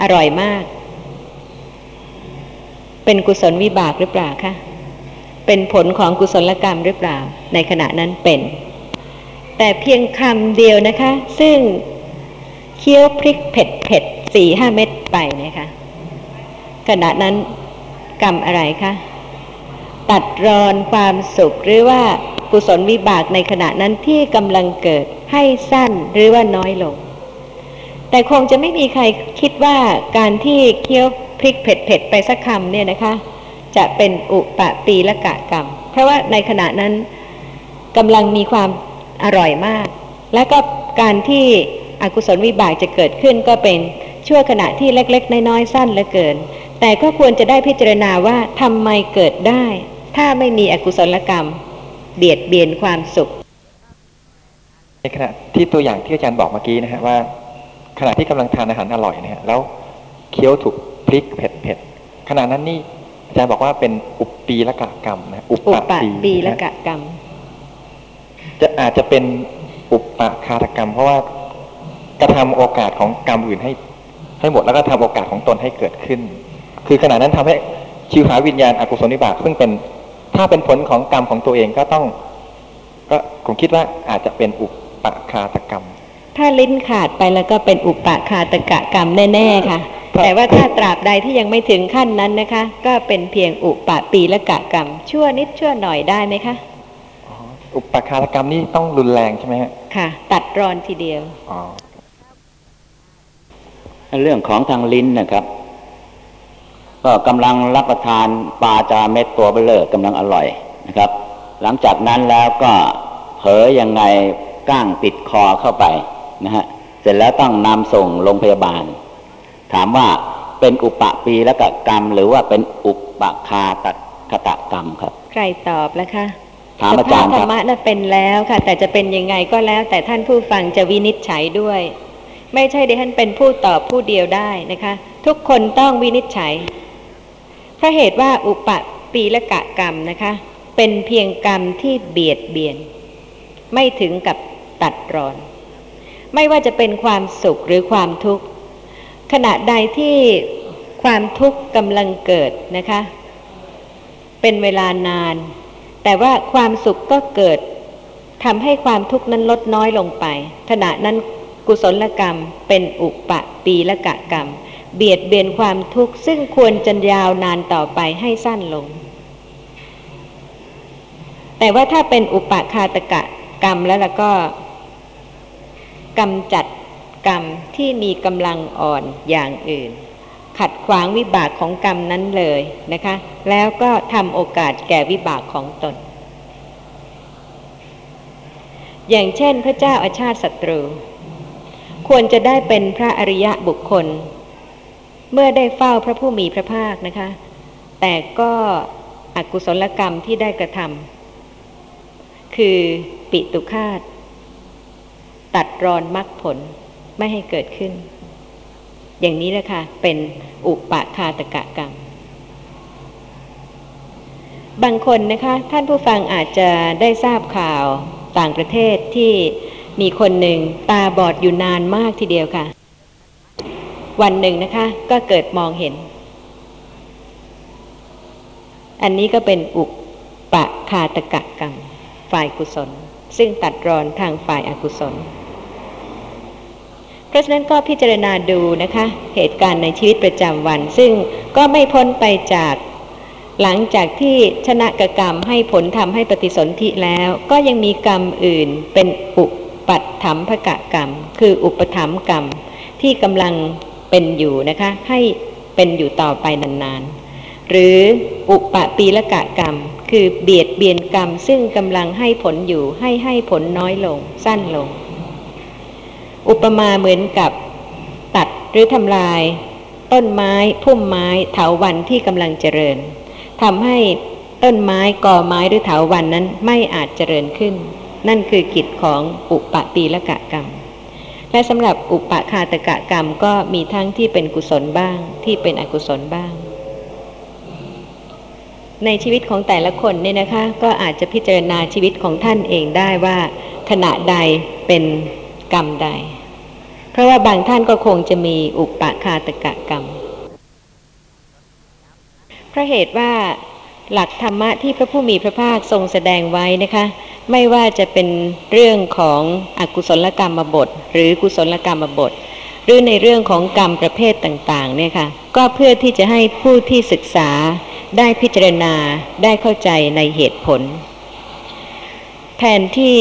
อร่อยมาก เป็นกุศลวิบากหรือเปล่าคะ เป็นผลของกุศลกรรมหรือเปล่า ในขณะนั้นเป็น แต่เพียงคำเดียวนะคะ ซึ่งเคี้ยวพริกเผ็ดเผ็ดสี่ห้าเม็ดไปนะคะขณะนั้นกรรมอะไรคะตัดรอนความสุขหรือว่ากุศลวิบากในขณะนั้นที่กำลังเกิดให้สั้นหรือว่าน้อยลง แต่คงจะไม่มีใครคิดว่าการที่เคี้ยวพริกเผ็ดๆไปสักคำเนี่ยนะคะ จะเป็นอุปปีละกะกรรม เพราะว่าในขณะนั้นกำลังมีความอร่อยมาก และก็การที่อกุศลวิบากจะเกิดขึ้นก็เป็นชั่วขณะที่เล็ก ๆ น้อยๆสั้นเหลือเกิน แต่ก็ควรจะได้พิจารณาว่าทำไมเกิดได้ ถ้าไม่มีอกุศลกรรม เบียดเบียนความสุขในขณะที่ตัวอย่างที่อาจารย์บอกเมื่อกี้นะฮะว่า ขณะที่กำลังทานอาหารอร่อยเนะฮะแล้วเคี้ยวถูกพริกเผ็ดเผ็ดขณะนั้นนี่ อาจารย์บอกว่าเป็นอุปปีละกะกรรมนะอุปปีละกะกรรม จะอาจจะเป็นอุปปคาตกรรม เพราะว่ากระทำโอกาสของกรรมอื่นให้ให้หมดแล้วก็ทำโอกาสของตนให้เกิดขึ้น คือขณะนั้นทำให้ชิวหาวิญญาณอกุศลนิบากซึ่งเป็นถ้าเป็นผลของกรรมของตัวเองก็ต้อง ก็ผมคิดว่าอาจจะเป็นอุปคาตกรรม ถ้าลิ้นขาดไปแล้วก็เป็นอุปาคาตกะกรรมแน่ๆค่ะ แต่ว่าถ้าตราบใดที่ยังไม่ถึงขั้นนั้นนะคะ ก็เป็นเพียงอุปะปีละกะกรรม ชั่วนิดชั่วหน่อยได้ไหมคะอุปคาตกรรมนี่ต้องรุนแรงใช่ไหมฮะค่ะ ตัดรอนทีเดียวอ๋อเรื่องของทางลิ้นนะครับ ก็กำลังรับประทานปลาจาเม็ดตัวเบลเลอร์กำลังอร่อยนะครับ หลังจากนั้นแล้วก็เผลอยังไงก้างติดคอเข้าไป นะฮะเสร็จแล้วต้องนำส่งโรงพยาบาล ถามว่าเป็นอุปปีและกกรรม หรือว่าเป็นอุปคาตคตกรรมครับ ใครตอบแล้วคะถามอาจารย์สภธครรับรมะน่ะเป็นแล้วค่ะ แต่จะเป็นยังไงก็แล้ว แต่ท่านผู้ฟังจะวินิจฉัยด้วย ไม่ใช่ดิฉันเป็นผู้ตอบผู้เดียวได้นะคะ ทุกคนต้องวินิจฉัยเพราะเหตุว่าอุปปีละกะกรรมนะคะ เป็นเพียงกรรมที่เบียดเบียน ไม่ถึงกับตัดรอน ไม่ว่าจะเป็นความสุขหรือความทุกข์ ขณะใดที่ความทุกข์กำลังเกิดนะคะ เป็นเวลานาน แต่ว่าความสุขก็เกิดทำให้ความทุกข์นั้นลดน้อยลงไป ขณะนั้นกุศลกรรมเป็นอุปปีละกะกรรม เบียดเบียนความทุกข์ซึ่งควรจะยาวนานต่อไปให้สั้นลง แต่ว่าถ้าเป็นอุปะคาตกะกรรมแล้วแล้วก็ กำจัดกรรมที่มีกำลังอ่อนอย่างอื่น ขัดขวางวิบากของกรรมนั้นเลยนะคะ แล้วก็ทำโอกาสแก่วิบากของตน อย่างเช่นพระเจ้าอาชาติศัตรู ควรจะได้เป็นพระอริยะบุคคล เมื่อได้เฝ้าพระผู้มีพระภาคนะคะ แต่ก็อกุศลกรรมที่ได้กระทำคือปิตุคาต ตัดรอนมรรคผลไม่ให้เกิดขึ้น อย่างนี้นะคะเป็นอุปคาตกะกรรม บางคนนะคะ ท่านผู้ฟังอาจจะได้ทราบข่าวต่างประเทศที่มีคนหนึ่งตาบอดอยู่นานมากทีเดียวค่ะ วันหนึ่งนะคะ ก็เกิดมองเห็น อันนี้ก็เป็นอุปคาตกะกรรม ฝ่ายกุศล ซึ่งตัดรอนทางฝ่ายอากุศล เพราะฉะนั้นก็พิจารณาดูนะคะ เหตุการณ์ในชีวิตประจำวัน ซึ่งก็ไม่พ้นไปจากหลังจากที่ชนะกกรรมให้ผลทำให้ปฏิสนธิแล้ว ก็ยังมีกรรมอื่นเป็นอุปัตถมภกะกรรม คืออุปถัมภกรรมที่กำลังเป็นอยู่นะคะ ให้เป็นอยู่ต่อไปนานๆ หรืออุปปีละกะกรรม คือเบียดเบียนกรรมซึ่งกำลังให้ผลอยู่ให้ให้ผลน้อยลง สั้นลง อุปมาเหมือนกับ ตัดหรือทำลาย ต้นไม้พุ่มไม้เถาวันที่กำลังเจริญทำให้ต้นไม้กอไม้หรือเถาวันนั้นไม่อาจเจริญขึ้น นั่นคือกิจของอุปปีละกะกรรม และสำหรับอุปคาตกะกรรมก็มีทั้งที่เป็นกุศลบ้างที่เป็นอกุศลบ้าง ในชีวิตของแต่ละคนเนี่ยนะคะ ก็อาจจะพิจารณาชีวิตของท่านเองได้ว่า ขณะใดเป็น กรรมใด เพราะว่าบางท่านก็คงจะมีอุปคาตกะกรรม เพราะเหตุว่าหลักธรรมะที่พระผู้มีพระภาคทรงแสดงไว้นะคะ ไม่ว่าจะเป็นเรื่องของอกุศลกรรมบท หรือกุศลกรรมบท หรือในเรื่องของกรรมประเภทต่างๆเนี่ยค่ะก็เพื่อที่จะให้ผู้ที่ศึกษาได้พิจารณาได้เข้าใจในเหตุผล แทนที่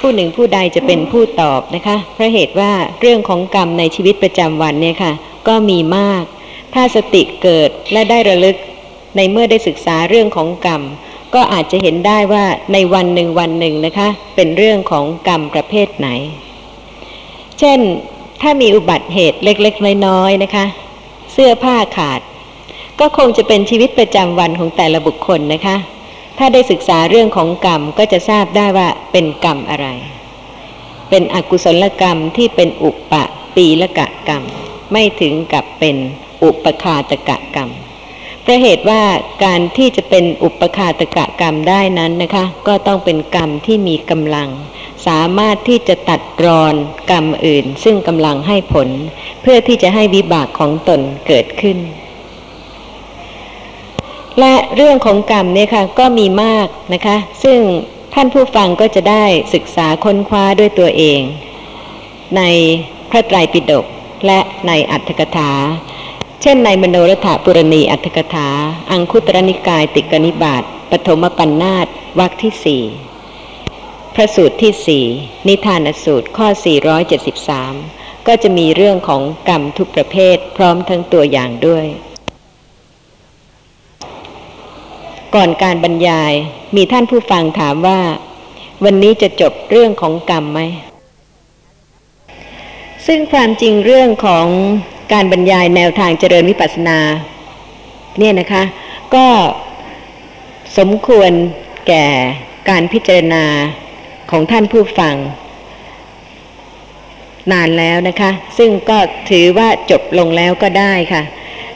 ผู้หนึ่งผู้ใดจะเป็นผู้ตอบนะคะ เพราะเหตุว่าเรื่องของกรรมในชีวิตประจำวันเนี่ยค่ะ ก็มีมาก ถ้าสติเกิดและได้ระลึก ในเมื่อได้ศึกษาเรื่องของกรรม ก็อาจจะเห็นได้ว่าในวันหนึ่งวันหนึ่งนะคะ เป็นเรื่องของกรรมประเภทไหน เช่น ถ้ามีอุบัติเหตุเล็กๆน้อยๆนะคะ เสื้อผ้าขาด ก็คงจะเป็นชีวิตประจำวันของแต่ละบุคคลนะคะ ถ้าได้ศึกษาเรื่องของกรรมก็จะทราบได้ว่าเป็นกรรมอะไร เป็นอกุศลกรรมที่เป็นอุปะปีละกะกรรม ไม่ถึงกับเป็นอุปคาตกะกรรมเพราะเหตุว่าการที่จะเป็นอุปคาตกะกรรมได้นั้นนะคะ ก็ต้องเป็นกรรมที่มีกำลัง สามารถที่จะตัดรอนกรรมอื่น ซึ่งกำลังให้ผล เพื่อที่จะให้วิบากของตนเกิดขึ้น และเรื่องของกรรมเนี่ยค่ะก็มีมากนะคะ ซึ่งท่านผู้ฟังก็จะได้ศึกษาค้นคว้าด้วยตัวเอง ในพระไตรปิฎกและในอัตถกถา เช่นในมโนรถปุรณีอัตถกถา อังคุตรนิกายติกนิบาตปฐมปัญนาตวรรคที่สี่พระสูตรที่สี่นิทานสูตรข้อ 473 ก็จะมีเรื่องของกรรมทุกประเภทพร้อมทั้งตัวอย่างด้วย ก่อนการบรรยายมีท่านผู้ฟังถามว่า วันนี้จะจบเรื่องของกรรมไหม ซึ่งความจริงเรื่องของการบรรยายแนวทางเจริญวิปัสสนา เนี่ยนะคะ ก็สมควรแก่การพิจารณาของท่านผู้ฟัง นานแล้วนะคะ ซึ่งก็ถือว่าจบลงแล้วก็ได้ค่ะ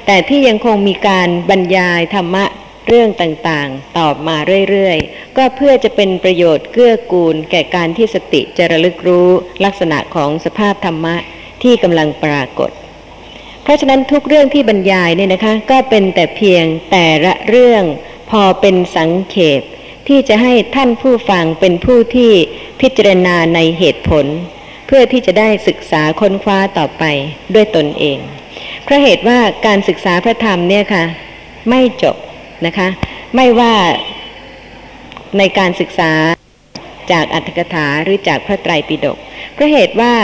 แต่ที่ยังคงมีการบรรยายธรรมะ เรื่องต่างๆ ตอบมาเรื่อยๆ ก็เพื่อจะเป็นประโยชน์เกื้อกูล แก่การที่สติจะระลึกรู้ลักษณะของสภาพธรรมะที่กำลังปรากฏ เพราะฉะนั้นทุกเรื่องที่บรรยายเนี่ยนะคะ ก็เป็นแต่เพียงแต่ละเรื่องพอเป็นสังเขปที่จะให้ท่านผู้ฟังเป็นผู้ที่พิจารณาในเหตุผล เพื่อที่จะได้ศึกษาค้นคว้าต่อไปด้วยตนเอง เพราะเหตุว่าการศึกษาพระธรรมเนี่ยค่ะ ไม่จบ นะคะ ไม่ว่าในการศึกษาจากอัตถกถาหรือจากพระไตรปิฎกเพราะเหตุว่า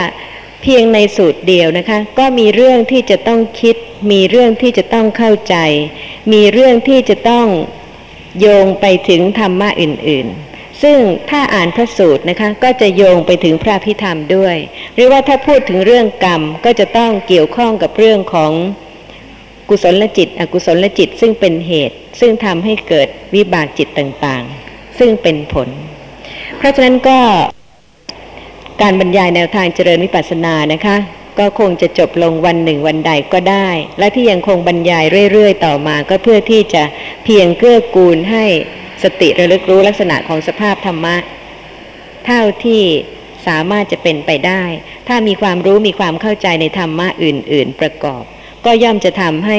เพียงในสูตรเดียวนะคะ ก็มีเรื่องที่จะต้องคิด มีเรื่องที่จะต้องเข้าใจ มีเรื่องที่จะต้องโยงไปถึงธรรมะอื่น ๆ ซึ่งถ้าอ่านพระสูตรนะคะก็จะโยงไปถึงพระพิธรรมด้วย หรือว่าถ้าพูดถึงเรื่องกรรมก็จะต้องเกี่ยวข้องกับเรื่องของ กุศลจิต อกุศลจิตซึ่งเป็นเหตุ ซึ่งทำให้เกิดวิบากจิตต่างๆ ซึ่งเป็นผล เพราะฉะนั้นก็การบรรยายแนวทางเจริญวิปัสสนานะคะ ก็คงจะจบลงวันหนึ่งวันใดก็ได้ และที่ยังคงบรรยายเรื่อยๆ ต่อมาก็เพื่อที่จะเพียงเกื้อกูลให้สติระลึกรู้ลักษณะของสภาพธรรมะ เท่าที่สามารถจะเป็นไปได้ ถ้ามีความรู้มีความเข้าใจในธรรมะอื่น ๆ ประกอบ ก็ย่อมจะทำให้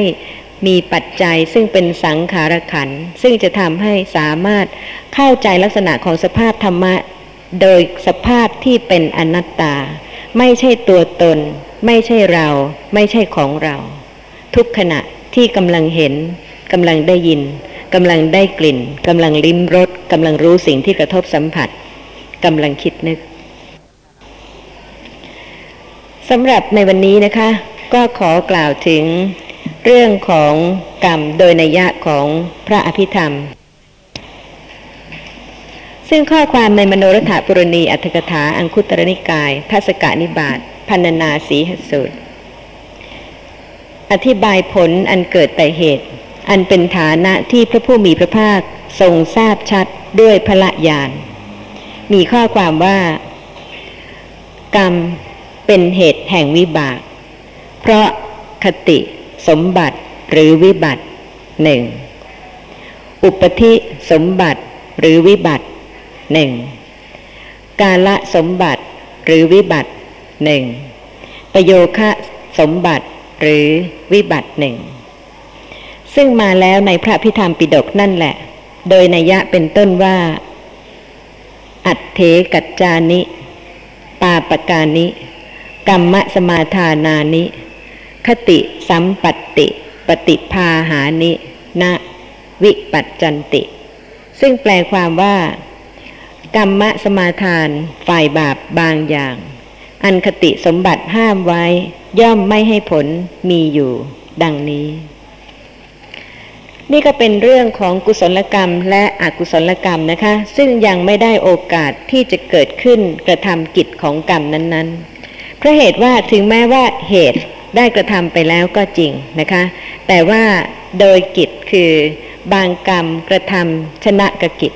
มีปัจจัยซึ่งเป็นสังขารขัน ซึ่งจะทำให้สามารถเข้าใจลักษณะของสภาพธรรมะ โดยสภาพที่เป็นอนัตตา ไม่ใช่ตัวตน ไม่ใช่เรา ไม่ใช่ของเรา ทุกขณะที่กำลังเห็นกำลังได้ยินกำลังได้กลิ่นกำลังลิ้มรสกำลังรู้สิ่งที่กระทบสัมผัสกำลังคิดนึกสำหรับในวันนี้นะคะ ก็ขอกล่าวถึง เรื่องของกรรมโดยนัยยะของพระอภิธรรม ซึ่งข้อความในมโนรถปุรณีอัตถกถาอังคุตรนิกายทัศกานิบาตพันนาสีหสูตร อธิบายผลอันเกิดแต่เหตุ อันเป็นฐานะที่พระผู้มีพระภาคทรงทราบชัดด้วยพระญาณมีข้อความว่า กรรมเป็นเหตุแห่งวิบาก เพราะคติสมบัติหรือวิบัติหนึ่งอุปธิสมบัติหรือวิบัติหนึ่งกาละสมบัติหรือวิบัติหนึ่งประโยคะสมบัติหรือวิบัติหนึ่งซึ่งมาแล้วในพระพิธรรมปิฎกนั่นแหละ โดยนัยยะเป็นต้นว่า อัตเถกัจจานิ ปาปการนิ กรรมสมาทานานิ คติสัมปติ ปฏิภาหานิณวิปัจจันติ ซึ่งแปลความว่า กรรมสมาทาน ฝ่ายบาปบางอย่าง อันคติสมบัติห้ามไว้ ย่อมไม่ให้ผลมีอยู่ ดังนี้ นี่ก็เป็นเรื่องของกุศลกรรมและอกุศลกรรมนะคะ ซึ่งยังไม่ได้โอกาสที่จะเกิดขึ้นกระทำกิจของกรรมนั้น ๆ เพราะเหตุว่าถึงแม้ว่าเหตุ ได้กระทำไปแล้วก็จริงนะคะ แต่ว่าโดยกิจคือบางกรรมกระทำชนะกกิจ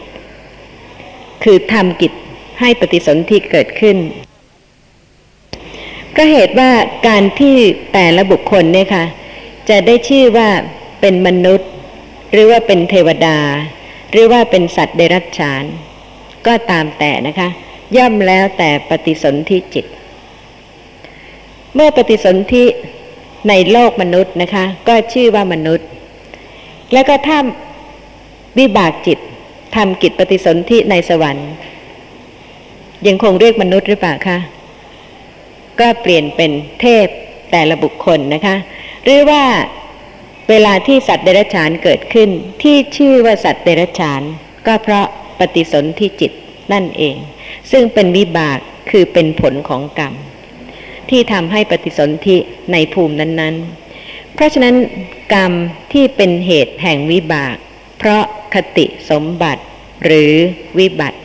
คือทำกิจให้ปฏิสนธิเกิดขึ้นก็เหตุว่าการที่แต่ละบุคคลเนี่ยค่ะ จะได้ชื่อว่าเป็นมนุษย์ หรือว่าเป็นเทวดา หรือว่าเป็นสัตว์เดรัจฉาน ก็ตามแต่นะคะ ย่อมแล้วแต่ปฏิสนธิจิต เมื่อปฏิสนธิในโลกมนุษย์นะคะ ก็ชื่อว่ามนุษย์ แล้วก็ถ้าวิบากจิตทำกิจปฏิสนธิในสวรรค์ ยังคงเรียกมนุษย์หรือเปล่าคะก็เปลี่ยนเป็นเทพแต่ละบุคคลนะคะ หรือว่าเวลาที่สัตว์เดรัจฉานเกิดขึ้น ที่ชื่อว่าสัตว์เดรัจฉาน ก็เพราะปฏิสนธิจิตนั่นเอง ซึ่งเป็นวิบากคือเป็นผลของกรรม ที่ทำให้ปฏิสนธิในภูมินั้นๆ เพราะฉะนั้นกรรมที่เป็นเหตุแห่งวิบาก เพราะคติสมบัติหรือวิบัติ